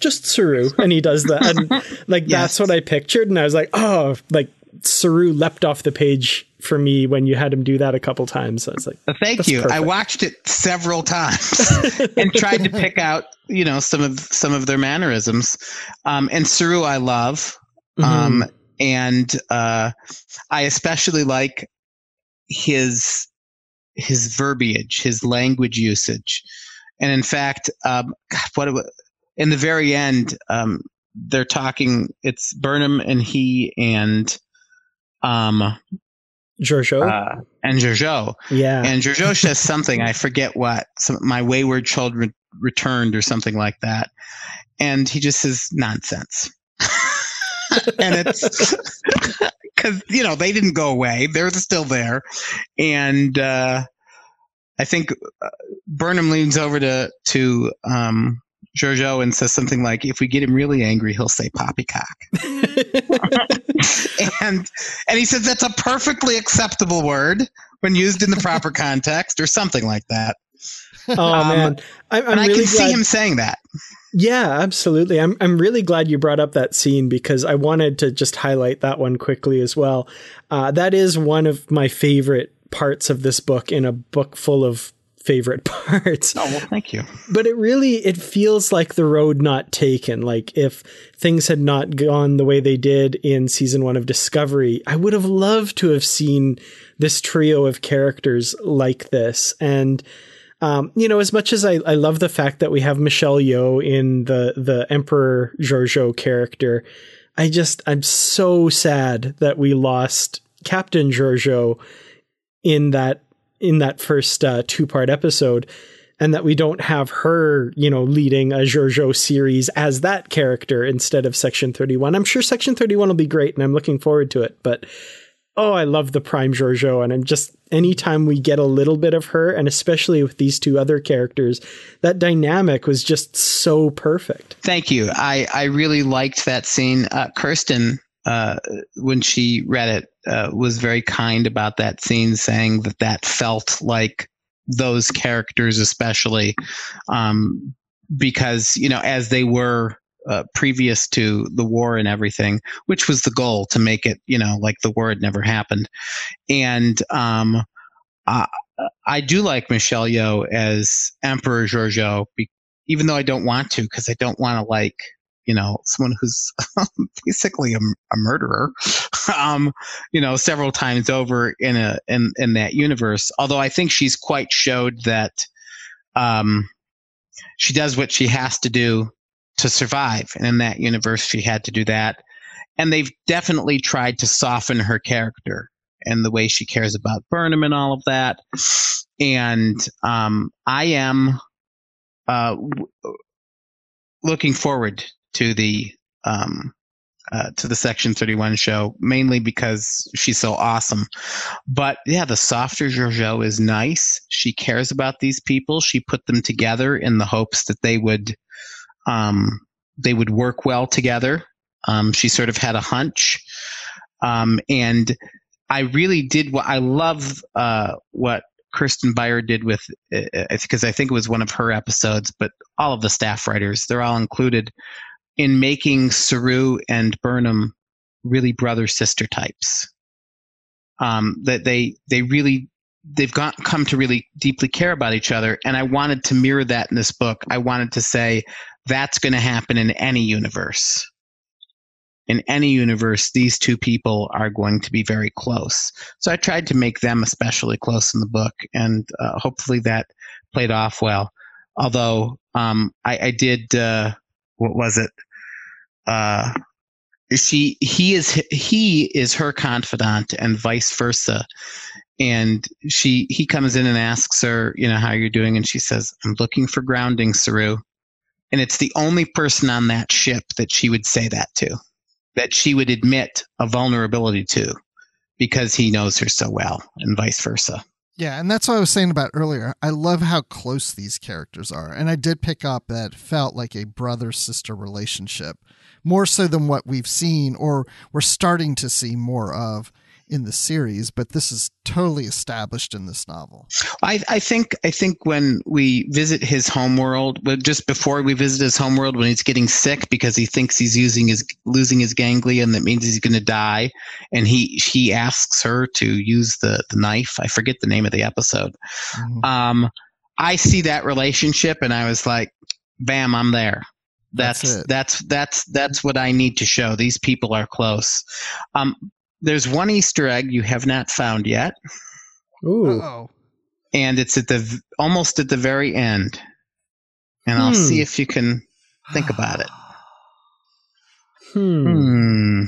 just Saru and he does that and like yes. that's what I pictured and I was like oh like Saru leapt off the page for me when you had him do that a couple times. I was like, "Thank you." Perfect. I watched it several times and tried to pick out, you know, some of some of their mannerisms. Um, and Saru, I love, mm-hmm. um, and uh, I especially like his his verbiage, his language usage, and in fact, um, what in the very end, um, they're talking. It's Burnham and he and um Georgiou. Uh, and Georgiou. Yeah. And Georgiou says something, I forget what, some, my wayward children returned or something like that. And he just says nonsense. and it's because, you know, they didn't go away. They're still there. And, uh, I think uh, Burnham leans over to, to, um, Georgiou and says something like, "If we get him really angry, he'll say poppycock," and and he says that's a perfectly acceptable word when used in the proper context, or something like that. Oh um, man, I, I'm and really I can glad. see him saying that. Yeah, absolutely. I'm I'm really glad you brought up that scene because I wanted to just highlight that one quickly as well. Uh, that is one of my favorite parts of this book in a book full of favorite parts. Oh, well, thank you. But it really it feels like the road not taken. Like if things had not gone the way they did in season 1 of Discovery, I would have loved to have seen this trio of characters like this and um, you know, as much as I, I love the fact that we have Michelle Yeoh in the the Emperor Georgiou character, I just I'm so sad that we lost Captain Georgiou in that in that first uh, two part episode, and that we don't have her, you know, leading a Georgiou series as that character instead of Section 31. I'm sure Section 31 will be great, and I'm looking forward to it. But oh, I love the Prime Georgiou, and I'm just anytime we get a little bit of her, and especially with these two other characters, that dynamic was just so perfect. Thank you. I I really liked that scene. Uh, Kirsten uh, when she read it, uh, was very kind about that scene, saying that that felt like those characters, especially um, because you know as they were uh, previous to the war and everything, which was the goal to make it you know like the war had never happened, and um, I, I do like Michelle Yeoh as Emperor Georgiou, be- even though I don't want to because I don't want to like you know, someone who's basically a, a murderer. um, you know, several times over in a in in that universe. Although I think she's quite showed that um, she does what she has to do to survive, and in that universe, she had to do that. And they've definitely tried to soften her character and the way she cares about Burnham and all of that. And um, I am uh, looking forward to the um, uh, to the Section 31 show, mainly because she's so awesome. But yeah, the softer Georgiou is nice. She cares about these people. She put them together in the hopes that they would um, they would work well together. Um, she sort of had a hunch, um, and I really did. What I love uh, what Kirsten Beyer did with because uh, I think it was one of her episodes, but all of the staff writers they're all included in making Saru and Burnham really brother sister types. Um, that they they really they've got come to really deeply care about each other, and I wanted to mirror that in this book. I wanted to say that's going to happen in any universe. In any universe, these two people are going to be very close. So I tried to make them especially close in the book, and uh, hopefully that played off well. Although um, I, I, did, uh, what was it? Uh, she he is he is her confidant and vice versa. And she he comes in and asks her you know how you're doing? And she says i'm looking for grounding saru. And it's the only person on that ship that she would say that to that she would admit a vulnerability to because he knows her so well and vice versa yeah, and that's what I was saying about earlier. I love how close these characters are. And I did pick up that felt like a brother sister relationship more so than what we've seen or we're starting to see more of in the series, but this is totally established in this novel. I, I think I think when we visit his homeworld, but just before we visit his homeworld, when he's getting sick because he thinks he's using his losing his ganglia and that means he's going to die, and he he asks her to use the the knife. I forget the name of the episode. Mm-hmm. Um, I see that relationship, and I was like, "Bam, I'm there." That's that's, that's that's that's what I need to show. These people are close. Um, there's one Easter egg you have not found yet. Ooh. Uh-oh. And it's at the almost at the very end. And I'll see hmm. if you can think about it. Hmm. hmm.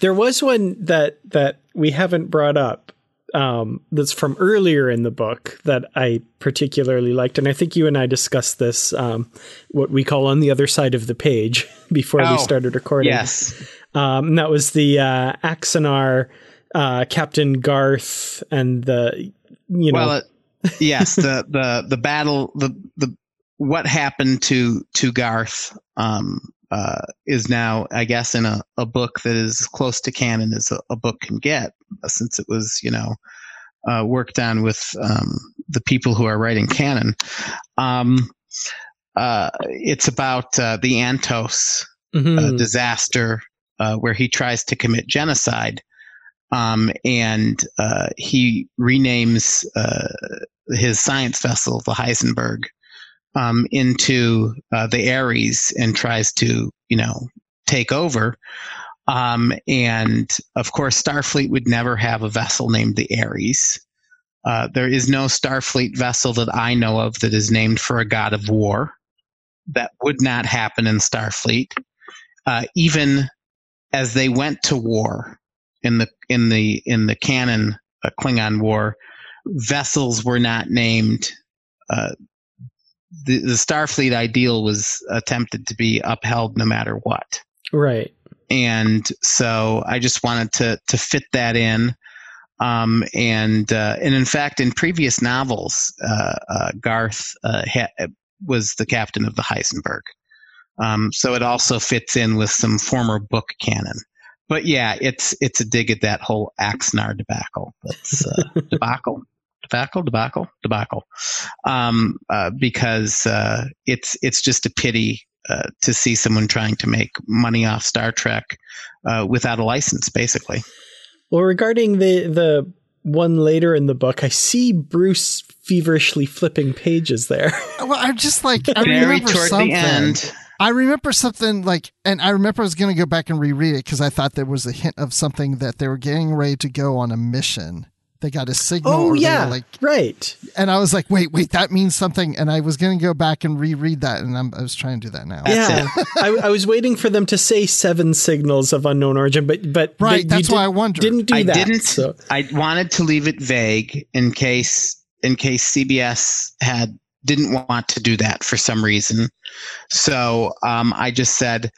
There was one that that we haven't brought up um, that's from earlier in the book that I particularly liked, and I think you and I discussed this, um, what we call on the other side of the page, before oh, we started recording. Yes, um, that was the uh, Axanar uh, Captain Garth and the you know. Well, uh, yes, the the the battle the the what happened to to Garth um, uh, is now, I guess, in a, a book that is close to canon as a, a book can get, uh, since it was, you know, uh, worked on with um, the people who are writing canon. Um, uh, it's about uh, the Antos uh, mm-hmm. disaster where he tries to commit genocide. Um, and he renames his science vessel the Heisenberg um, into uh, the Ares and tries to, you know, take over. Um, and of course, Starfleet would never have a vessel named the Ares. Uh, there is no Starfleet vessel that I know of that is named for a god of war. That would not happen in Starfleet. Uh, even as they went to war in the in the in the canon uh, Klingon War, vessels were not named. Uh, the, the Starfleet ideal was attempted to be upheld no matter what. Right. And so I just wanted to to fit that in. Um, and uh, and in fact, in previous novels, uh, uh, Garth uh, ha- was the captain of the Heisenberg. Um, so it also fits in with some former book canon. But yeah, it's it's a dig at that whole Axanar debacle. That's uh, debacle debacle, debacle, debacle, um, uh, because uh, it's it's just a pity uh, to see someone trying to make money off Star Trek uh, without a license, basically. Well, regarding the the one later in the book, I see Bruce feverishly flipping pages there. well, I'm just like I Very remember toward something. the end. I remember something like, and I remember I was going to go back and reread it because I thought there was a hint of something that they were getting ready to go on a mission. They got a signal. Oh yeah, like, right. and I was like, wait, wait, that means something. And I was going to go back and reread that, and I'm, I was trying to do that now. yeah, I, I was waiting for them to say seven signals of unknown origin, but but Right, they- that's why did- I wondered. Didn't do I that. didn't. so- I wanted to leave it vague in case in case CBS had didn't want to do that for some reason. So um, I just said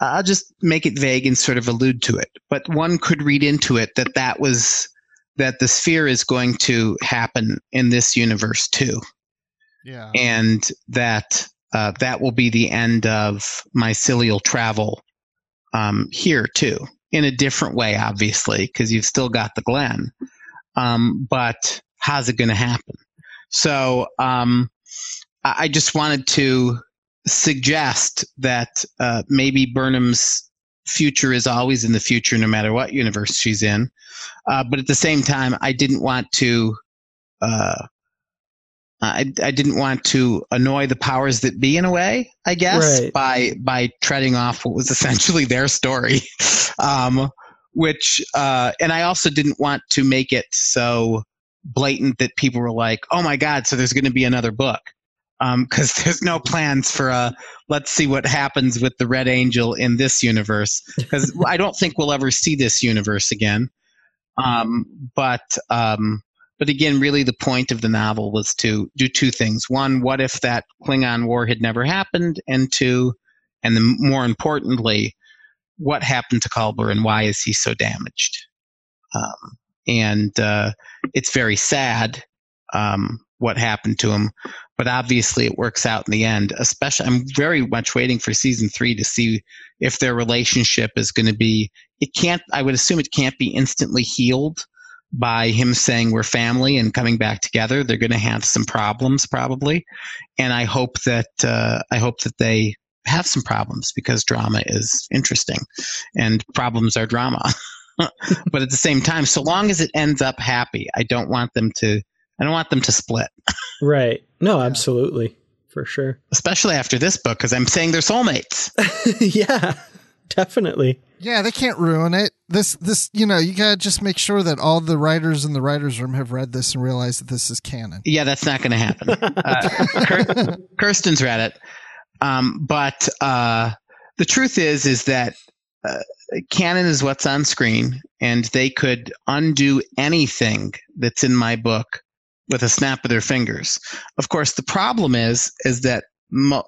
I'll just make it vague and sort of allude to it. But one could read into it that that was that the sphere is going to happen in this universe too, Yeah. and that uh, that will be the end of mycelial travel um, here too, in a different way, obviously, because you've still got the Glen. Um, but how's it going to happen? So um, I just wanted to suggest that uh, maybe Burnham's future is always in the future, no matter what universe she's in. Uh, but at the same time, I didn't want to. Uh, I, I didn't want to annoy the powers that be in a way, I guess, Right. by by treading off what was essentially their story. Um, which uh, and I also didn't want to make it so blatant that people were like, "Oh my god!" So there's going to be another book because there's no plans for a. Let's see what happens with the Red Angel in this universe because I don't think we'll ever see this universe again. Um, but um, but again, really, the point of the novel was to do two things: one, what if that Klingon war had never happened, and two, and the, more importantly, what happened to Culber and why is he so damaged? Um, and uh, it's very sad um, what happened to him, but obviously it works out in the end. Especially, I'm very much waiting for season three to see if their relationship is going to be. It can't. I would assume it can't be instantly healed by him saying we're family and coming back together. They're going to have some problems probably, and I hope that uh, I hope that they have some problems because drama is interesting and problems are drama. but at the same time, so long as it ends up happy, I don't want them to I don't want them to split, Right. No, absolutely. For sure. especially after this book because I'm saying they're soulmates. yeah, definitely. Yeah, they can't ruin it. This, this, you know, you gotta just make sure that all the writers in the writers' room have read this and realize that this is canon. Yeah, that's not going to happen. Uh, Kirsten's read it, um, but uh, the truth is, is that uh, canon is what's on screen, and they could undo anything that's in my book with a snap of their fingers. Of course, the problem is, is that mo-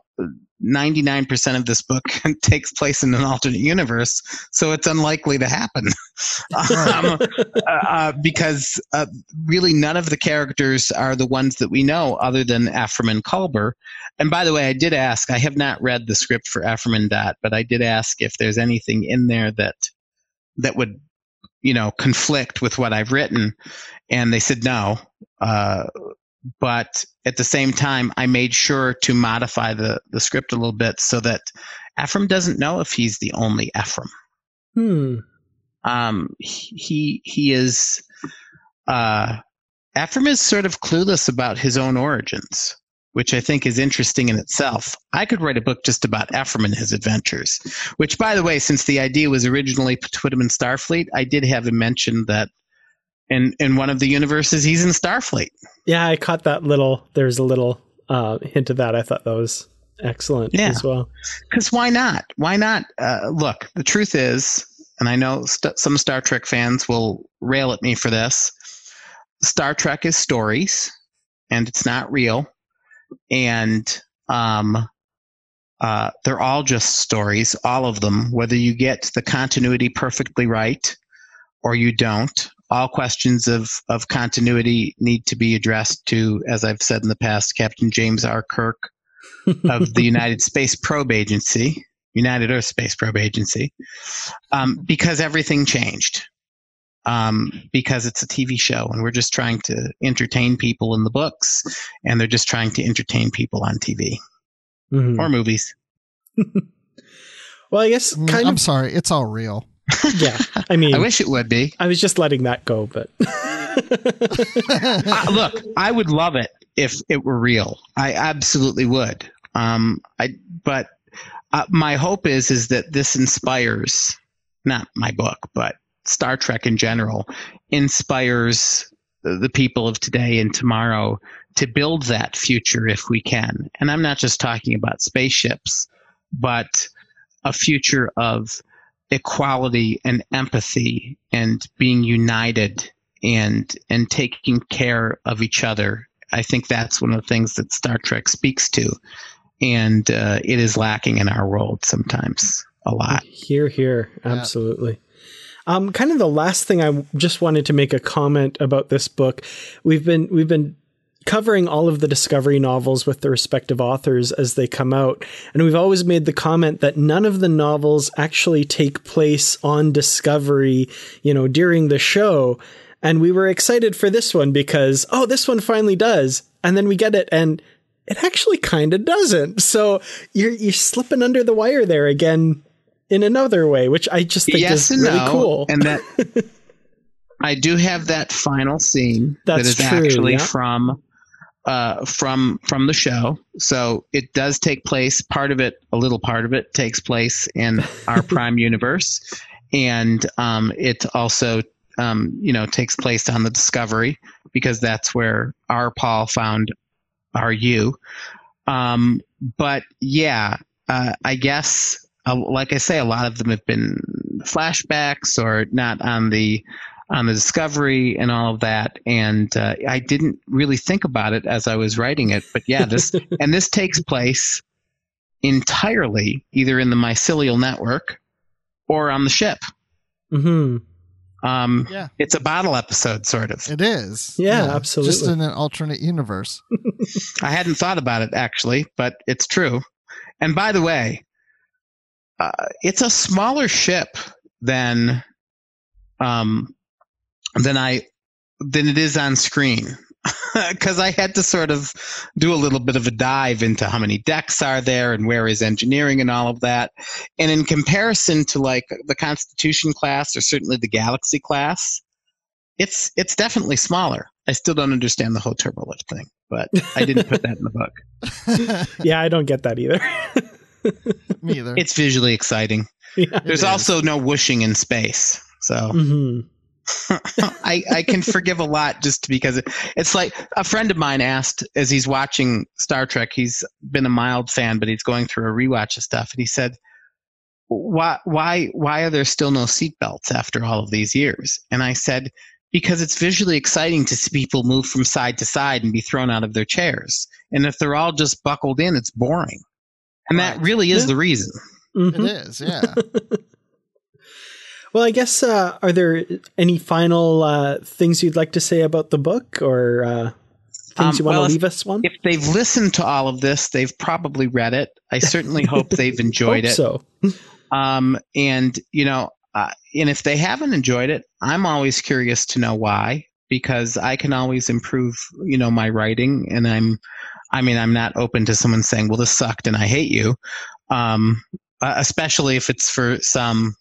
99% of this book takes place in an alternate universe, so it's unlikely to happen. um, uh, uh, because uh, really none of the characters are the ones that we know other than and Culber. And by the way, I did ask, I have not read the script for and Dot, but I did ask if there's anything in there that that would, you know, conflict with what I've written. And they said no. Uh, but at the same time, I made sure to modify the, the script a little bit so that Ephraim doesn't know if he's the only Ephraim Hmm. um, he he is uh, Ephraim is sort of clueless about his own origins, which I think is interesting in itself. I could write a book just about Ephraim and his adventures. Which, by the way, since the idea was originally to put him in Starfleet, I did have him mention that in in one of the universes he's in Starfleet. Yeah, I caught that little. There's a little uh, hint of that. I thought that was excellent Yeah. as well. Because why not? Why not? Uh, look, the truth is, and I know st- some Star Trek fans will rail at me for this. Star Trek is stories, and it's not real, and um, uh, they're all just stories, all of them. Whether you get the continuity perfectly right or you don't, all questions of of continuity need to be addressed to, as I've said in the past, Captain James R. Kirk of the United Space Probe Agency, United Earth Space Probe Agency, um, because everything changed. Um, because it's a TV show and we're just trying to entertain people in the books and they're just trying to entertain people on TV Mhm. or movies. Well, I guess Mm, kind I'm of. sorry, it's all real. Yeah, I mean, I wish it would be. I was just letting that go, but Uh, look, I would love it if it were real. I absolutely would. Um, I, but uh, my hope is is that this inspires not my book, but Star Trek in general inspires the people of today and tomorrow to build that future if we can. And I'm not just talking about spaceships, but a future of equality and empathy and being united and and taking care of each other. I think that's one of the things that Star Trek speaks to, and uh, it is lacking in our world sometimes a lot. Here, here, absolutely. Yeah. Um, kind of the last thing I just wanted to make a comment about this book. We've been we've been covering all of the Discovery novels with the respective authors as they come out. And we've always made the comment that none of the novels actually take place on Discovery, you know, during the show. And we were excited for this one because, oh, this one finally does. And then we get it and it actually kind of doesn't. So you're, you're slipping under the wire there again in another way, which I just think yes is really no. cool. And that I do have that final scene That's that is true, actually yeah. from uh, from from the show. So it does take place. Part of it, a little part of it, takes place in our Prime universe, and um, it also um, you know takes place on the Discovery because that's where our Paul found our Hugh. Um, but yeah, uh, I guess uh, like I say, a lot of them have been flashbacks or not on the on the discovery and all of that and uh, i didn't really think about it as i was writing it but yeah this and this takes place entirely either in the mycelial network or on the ship hmm um, Yeah. it's a bottle episode sort of It is. Yeah, Just absolutely. Just in an alternate universe. i hadn't thought about it actually but it's true and by the way uh, it's a smaller ship than um, than I than it is on screen because I had to sort of do a little bit of a dive into how many decks are there and where is engineering and all of that. And in comparison to like the Constitution class or certainly the Galaxy class, it's it's definitely smaller. I still don't understand the whole turbolift thing, but I didn't put that in the book. Yeah, I don't get that either. Me either. It's visually exciting. yeah. There's also no whooshing in space. So hmm I, I can forgive a lot just because it, it's like a friend of mine asked as he's watching Star Trek. He's been a mild fan, but he's going through a rewatch of stuff, and he said, "Why, why, why are there still no seatbelts after all of these years?" And I said, "Because it's visually exciting to see people move from side to side and be thrown out of their chairs. And if they're all just buckled in, it's boring. And that Right. really is Yeah. the reason." It hmm is, yeah. Well, I guess uh, are there any final uh, things you'd like to say about the book, or uh, things Um, you want well, to if- leave us on? If they've listened to all of this, they've probably read it. I certainly hope they've enjoyed Hope it. So, Um, and you know, uh, and if they haven't enjoyed it, I'm always curious to know why, because I can always improve, you know, my writing. And I'm, I mean, I'm not open to someone saying, "Well, this sucked and I hate you," um, especially if it's for some,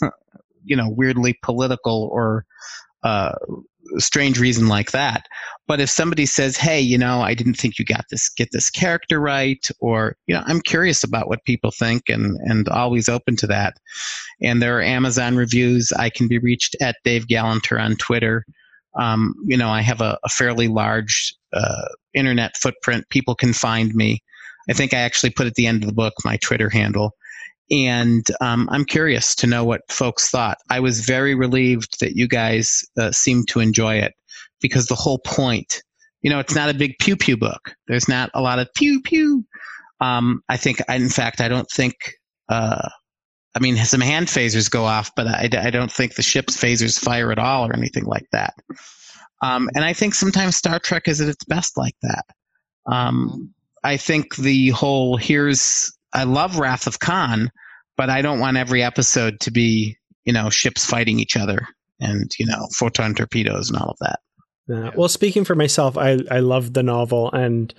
you know, weirdly political or uh, strange reason like that. But if somebody says, "Hey, you know, I didn't think you got this get this character right," or you know, I'm curious about what people think, and and always open to that. And there are Amazon reviews. I can be reached at Dave Galanter on Twitter. Um, you know, I have a, a fairly large uh, internet footprint. People can find me. I think I actually put at the end of the book my Twitter handle. And um, I'm curious to know what folks thought. I was very relieved that you guys uh, seemed to enjoy it because the whole point, you know, it's not a big pew pew book. There's not a lot of pew pew. Um, I think, in fact, I don't think, uh, I mean, some hand phasers go off, but I, I don't think the ship's phasers fire at all or anything like that. Um, and I think sometimes Star Trek is at its best like that. Um, I think the whole here's, I love Wrath of Khan, but I don't want every episode to be, you know, ships fighting each other and, you know, photon torpedoes and all of that. uh, well, speaking for myself, I I love the novel, and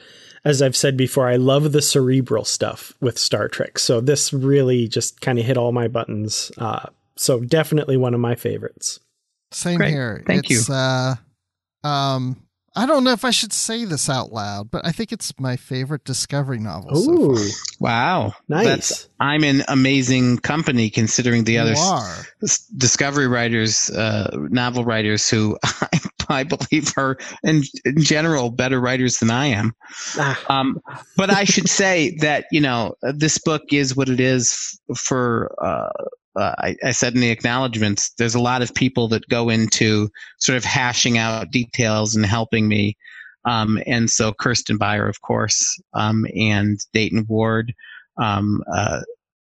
as I've said before, I love the cerebral stuff with Star Trek. So this really just kind of hit all my buttons. Uh, so definitely one of my favorites. Same Great. here. Thank it's, you. Uh, um, I don't know if I should say this out loud, but I think it's my favorite Discovery novel. Ooh, far. Wow. nice. That's, I'm in amazing company considering the other You s- are. s- discovery writers, uh, novel writers who I, I believe are in, in general better writers than I am. Ah, Um, but I should say that you know uh, this book is what it is f- for. Uh, uh, I, I said in the acknowledgments, there's a lot of people that go into sort of hashing out details and helping me. Um, and so Kirsten Beyer, of course, um, and Dayton Ward, um, uh,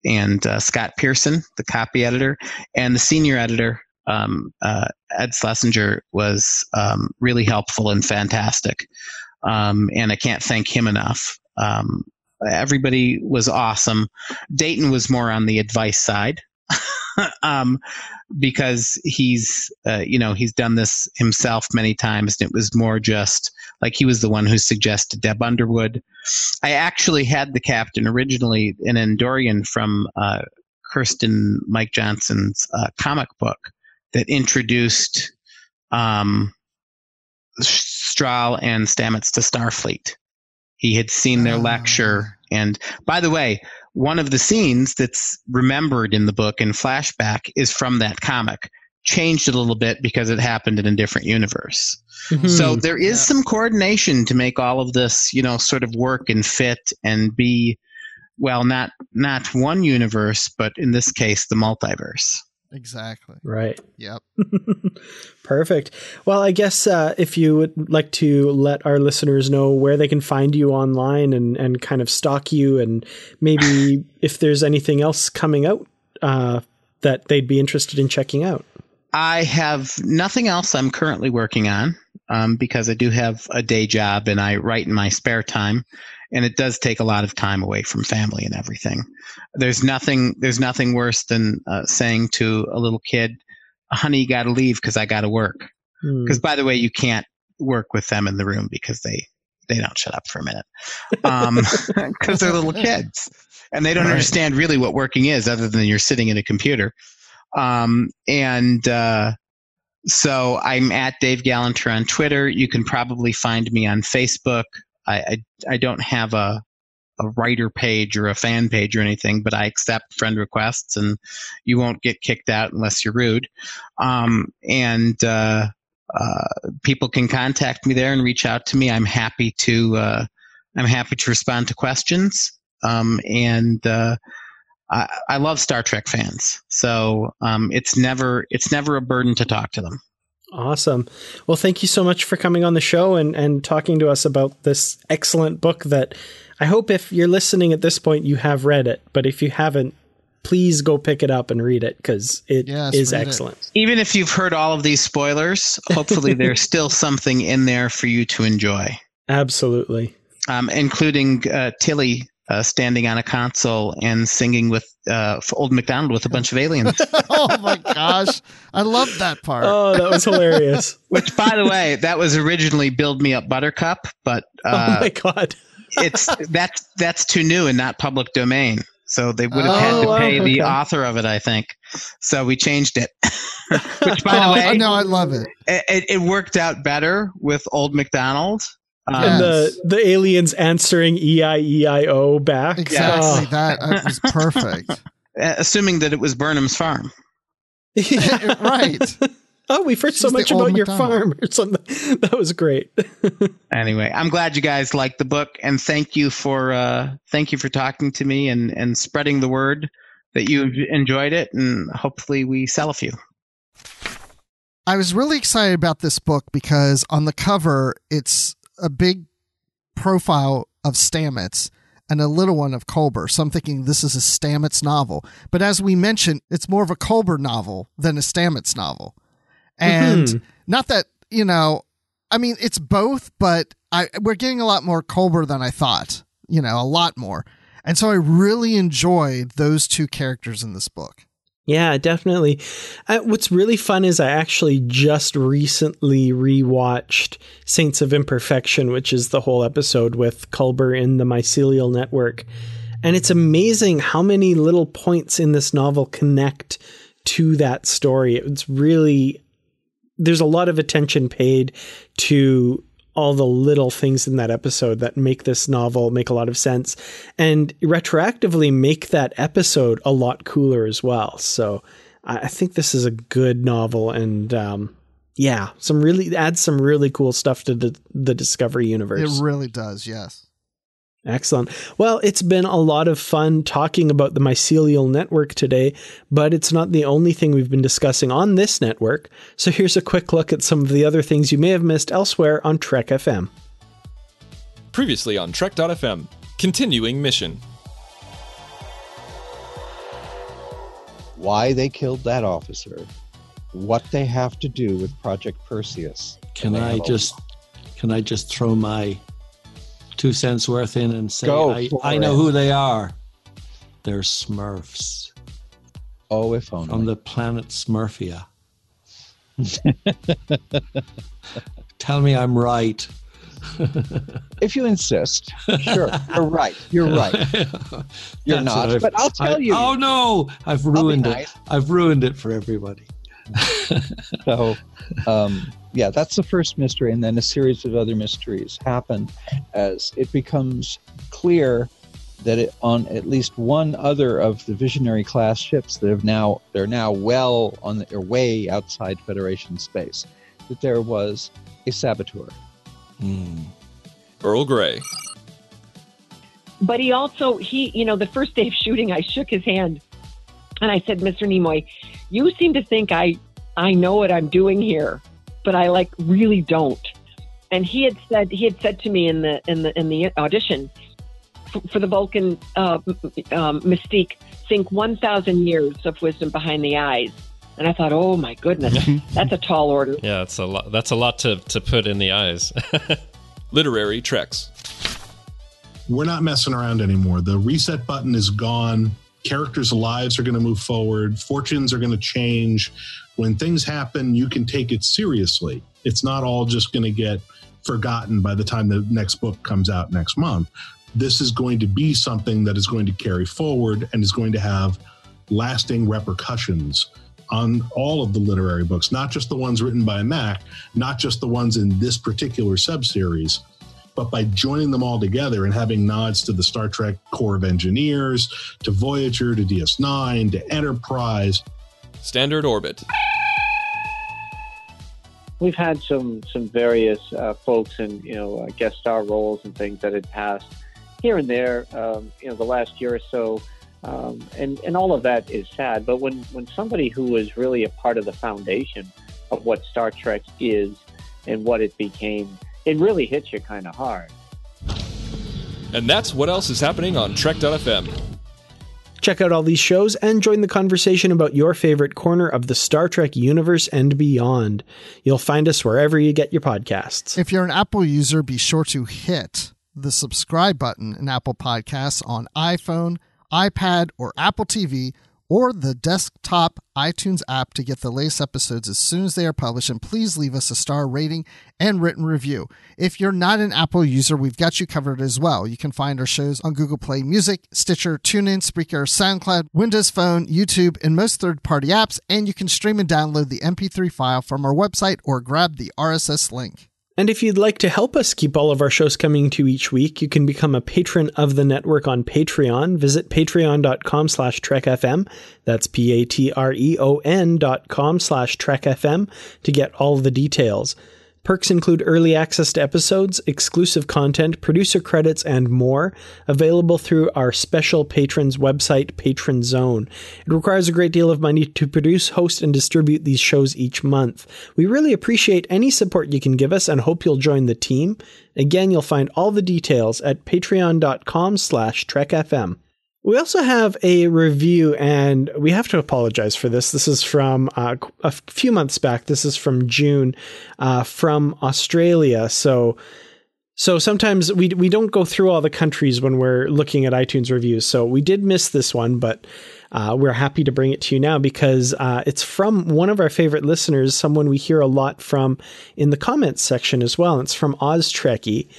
and uh, Scott Pearson, the copy editor, and the senior editor, um, uh, Ed Schlesinger, was um, really helpful and fantastic. Um, and I can't thank him enough. Everybody was awesome. Dayton was more on the advice side. um, because he's, uh, you know, he's done this himself many times, and it was more just like he was the one who suggested Deb Underwood. I actually had the captain originally an Andorian from uh, Kirsten Mike Johnson's uh, comic book that introduced um, Straal and Stamets to Starfleet. He had seen their Ah. lecture, and by the way, one of the scenes that's remembered in the book in flashback is from that comic. Changed a little bit because it happened in a different universe. mhm. So there is Yeah. some coordination to make all of this, you know, sort of work and fit and be, well, not not one universe, but in this case, the multiverse. Exactly. right. Yep. Perfect. Well, I guess uh, if you would like to let our listeners know where they can find you online and, and kind of stalk you, and maybe if there's anything else coming out uh, that they'd be interested in checking out. I have nothing else I'm currently working on um, because I do have a day job and I write in my spare time, and it does take a lot of time away from family and everything. There's nothing. There's nothing worse than uh, saying to a little kid, "Honey, you got to leave because I got to work." Hmm. Because by the way, you can't work with them in the room because they they don't shut up for a minute because they're little kids and they don't Right. understand really what working is other than you're sitting at a computer. Um, and uh, so I'm at Dave Galanter on Twitter. You can probably find me on Facebook. I I, I don't have a a writer page or a fan page or anything, but I accept friend requests, and you won't get kicked out unless you're rude. Um, and uh, uh, people can contact me there and reach out to me. I'm happy to uh, I'm happy to respond to questions. Um, and uh, I, I love Star Trek fans, so um, it's never it's never a burden to talk to them. Awesome. Well, thank you so much for coming on the show and, and talking to us about this excellent book that I hope if you're listening at this point, you have read it. But if you haven't, please go pick it up and read it because it is Yes, read it. excellent. Even if you've heard all of these spoilers, hopefully there's still something in there for you to enjoy, Absolutely. um, including uh, Tilly uh, standing on a console and singing with uh, Old MacDonald with a bunch of aliens. oh my gosh. I love that part. Oh, that was hilarious. Which, by the way, that was originally "Build Me Up, Buttercup," but oh uh, my god. it's that's that's too new and not public domain. So they would have had Oh, to wow, pay the okay. author of it, I think. So we changed it. Which, by the oh, way, no, I love it. it, it worked out better with Old MacDonald. Yeah. And the, the aliens answering E I E I O back. Exactly. Oh. That was perfect. assuming that it was Burnham's farm. Yeah. right. Oh, we've heard so She's the much old about your farm or something. That was great. Anyway, I'm glad you guys liked the book, and thank you for uh, thank you for talking to me and and spreading the word that you enjoyed it, and hopefully we sell a few. I was really excited about this book because on the cover, it's a big profile of Stamets and a little one of Culber. So I'm thinking this is a Stamets novel. But as we mentioned, it's more of a Culber novel than a Stamets novel. And Mhm. not that, you know, I mean, it's both, but I, we're getting a lot more Culber than I thought, you know, a lot more. And so I really enjoyed those two characters in this book. Yeah, definitely. Uh, what's really fun is I actually just recently rewatched Saints of Imperfection, which is the whole episode with Culber in the mycelial network. And it's amazing how many little points in this novel connect to that story. It's really, there's a lot of attention paid to all the little things in that episode that make this novel make a lot of sense and retroactively make that episode a lot cooler as well. So I think this is a good novel and um, yeah, some really adds some really cool stuff to the, the Discovery universe. It really does, yes. Excellent. Well, it's been a lot of fun talking about the mycelial network today, but it's not the only thing we've been discussing on this network. So here's a quick look at some of the other things you may have missed elsewhere on Trek FM. Previously on Trek.fm, continuing mission. Why they killed that officer, what they have to do with Project Perseus. Can I just can I just throw my two cents worth in and say Go I, I know who they are. They're Smurfs Oh, if only. from the planet Smurfia. Tell me I'm right. if you insist, sure. You're right. You're right. You're That's not, but I'll tell I- you. Oh no, I've ruined it. nice. I've ruined it for everybody. So, um, yeah, that's the first mystery, and then a series of other mysteries happen as it becomes clear that it, on at least one other of the visionary class ships that have now they're now well on their way outside Federation space, that there was a saboteur. Hmm. Earl Grey. But he also he you know the first day of shooting, I shook his hand, and I said, "Mr. Nimoy, you seem to think I I know what I'm doing here, but I like really don't." And he had said he had said to me in the in the in the audition for, for the Vulcan uh, um, mystique, think 1,000 years of wisdom behind the eyes. And I thought, oh my goodness, that's a tall order. Yeah, it's a lot. That's a lot to, to put in the eyes. Literary Treks. we're not messing around anymore. The reset button is gone. Characters' lives are going to move forward. Fortunes are going to change. When things happen, you can take it seriously. It's not all just going to get forgotten by the time the next book comes out next month. This is going to be something that is going to carry forward and is going to have lasting repercussions on all of the literary books, not just the ones written by Mac, not just the ones in this particular subseries, but by joining them all together and having nods to the Star Trek Corps of Engineers, to Voyager, to DS9, to Enterprise. Standard Orbit. We've had some some various uh, folks in you know uh, guest star roles and things that had passed here and there. Um, you know, the last year or so, um, and and all of that is sad. But when when somebody who was really a part of the foundation of what Star Trek is and what it became, it really hits you kind of hard. And that's what else is happening on Trek.fm. Check out all these shows and join the conversation about your favorite corner of the Star Trek universe and beyond. You'll find us wherever you get your podcasts. If you're an Apple user, be sure to hit the subscribe button in Apple Podcasts on iPhone, iPad, or Apple TV, or the desktop iTunes app to get the latest episodes as soon as they are published. And please leave us a star rating and written review. If you're not an Apple user, we've got you covered as well. You can find our shows on Google Play Music, Stitcher, TuneIn, Spreaker, SoundCloud, Windows Phone, YouTube, and most third party apps. And you can stream and download the MP3 file from our website or grab the RSS link. And if you'd like to help us keep all of our shows coming to you each week, you can become a patron of the network on Patreon. Visit patreon.com slash trekfm. That's P-A-T-R-E-O-N dot com slash trekfm to get all the details. Perks include early access to episodes, exclusive content, producer credits, and more, available through our special patrons website, Patron Zone. It requires a great deal of money to produce, host, and distribute these shows each month. We really appreciate any support you can give us and hope you'll join the team. Again, you'll find all the details at patreon.com slash trekfm. We also have a review, and we have to apologize for this. This is from uh, a few months back. This is from June, uh, from Australia. So, so sometimes we we don't go through all the countries when we're looking at iTunes reviews. So we did miss this one, but uh, we're happy to bring it to you now because uh, it's from one of our favorite listeners, someone we hear a lot from in the comments section as well. It's from Oz Trekkie.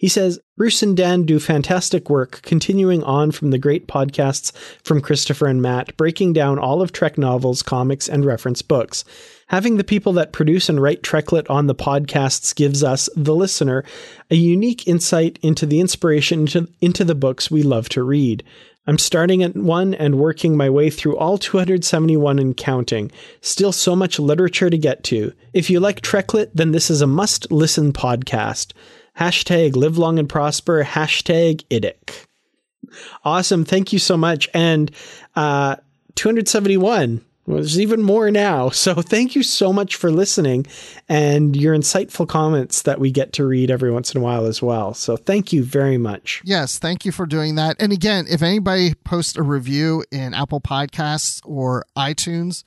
He says, Bruce and Dan do fantastic work, continuing on from the great podcasts from Christopher and Matt, breaking down all of Trek novels, comics, and reference books. Having the people that produce and write TrekLit on the podcasts gives us, the listener, a unique insight into the inspiration into, the books we love to read. I'm starting at one and working my way through all 271 and counting. Still so much literature to get to. If you like TrekLit, then this is a must listen podcast. Hashtag live long and prosper. Hashtag IDIC. Awesome. Thank you so much. And uh, 271. Well, there's even more now. So thank you so much for listening and your insightful comments that we get to read every once in a while as well. So thank you very much. Yes, thank you for doing that. And again, if anybody posts a review in Apple Podcasts or iTunes,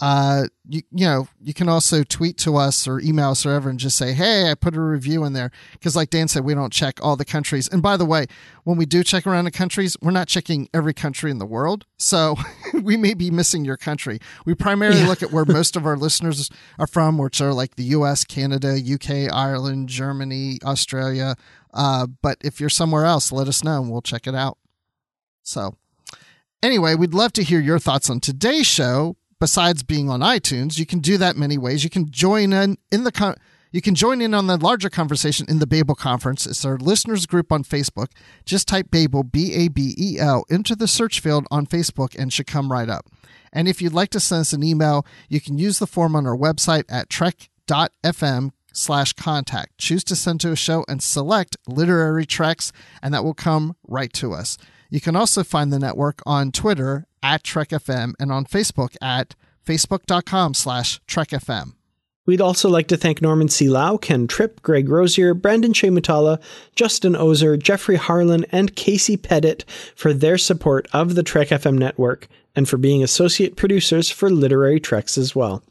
uh, you, you know, you can also tweet to us or email us or whatever and just say, Hey, I put a review in there. Cause like Dan said, we don't check all the countries. And by the way, when we do check around the countries, we're not checking every country in the world. So we may be missing your country. We primarily yeah. look at where most of our listeners are from, which are like the US, Canada, UK, Ireland, Germany, Australia. Uh, but if you're somewhere else, let us know and we'll check it out. So anyway, we'd love to hear your thoughts on today's show besides being on iTunes, you can do that many ways. You can join in in the con- you can join in on the larger conversation in the Babel conference. It's our listeners group on Facebook. Just type Babel B A B E L into the search field on Facebook and should come right up. And if you'd like to send us an email, you can use the form on our website at trek.fm slash contact. Choose to send to a show and select literary treks, and that will come right to us. You can also find the network on Twitter at TrekFM and on Facebook at facebook.com slash TrekFM. We'd also like to thank Norman C. Lau, Ken Tripp, Greg Rosier, Brandon Shea Mutala, Justin Ozer, Jeffrey Harlan, and Casey Pettit for their support of the Trek FM network and for being associate producers for Literary Treks as well.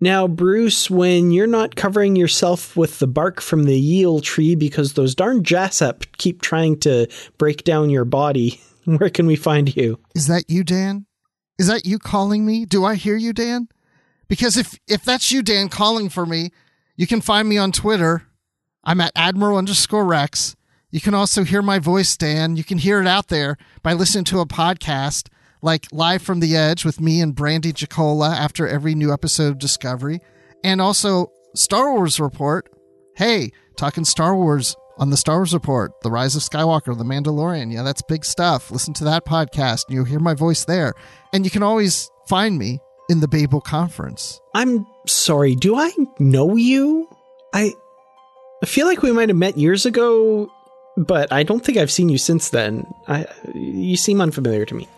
Now, Bruce, when you're not covering yourself with the bark from the Yule tree because those darn Jahsepp keep trying to break down your body, where can we find you? Is that you, Dan? Is that you calling me? Do I hear you, Dan? Because if if that's you, Dan, calling for me, you can find me on Twitter. I'm at Admiral underscore Rex. You can also hear my voice, Dan. You can hear it out there by listening to a podcast like Live from the Edge with me and Brandy Jacola after every new episode of Discovery, and also Star Wars Report. Hey, talking Star Wars on the Star Wars Report, The Rise of Skywalker, The Mandalorian. Yeah, that's big stuff. Listen to that podcast and you'll hear my voice there. And you can always find me in the Babel Conference. I'm sorry, do I know you? I I feel like we might have met years ago, but I don't think I've seen you since then. I you seem unfamiliar to me.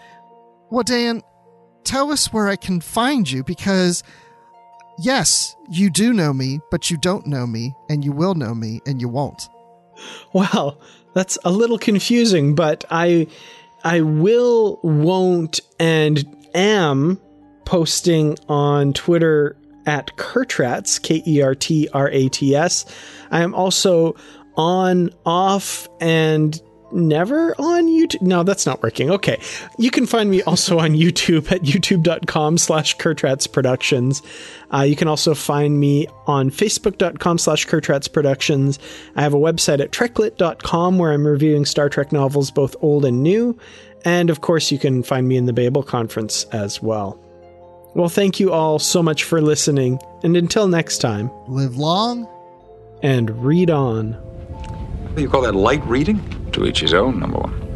Well, Dan, tell us where I can find you because, yes, you do know me, but you don't know me, and you will know me, and you won't. Wow, that's a little confusing, but I, I will, won't, and am posting on Twitter at Kertrats, K E R T R A T S. I am also on, off, and never on YouTube. No, that's not working. Okay. You can find me also on YouTube at youtube.com slash Kertrats Productions. Uh, you can also find me on facebook.com slash Kertrats Productions. I have a website at treklit.com where I'm reviewing Star Trek novels, both old and new. And of course, you can find me in the Babel Conference as well. Well, thank you all so much for listening. And until next time, live long and read on. You call that light reading? To each his own, number one.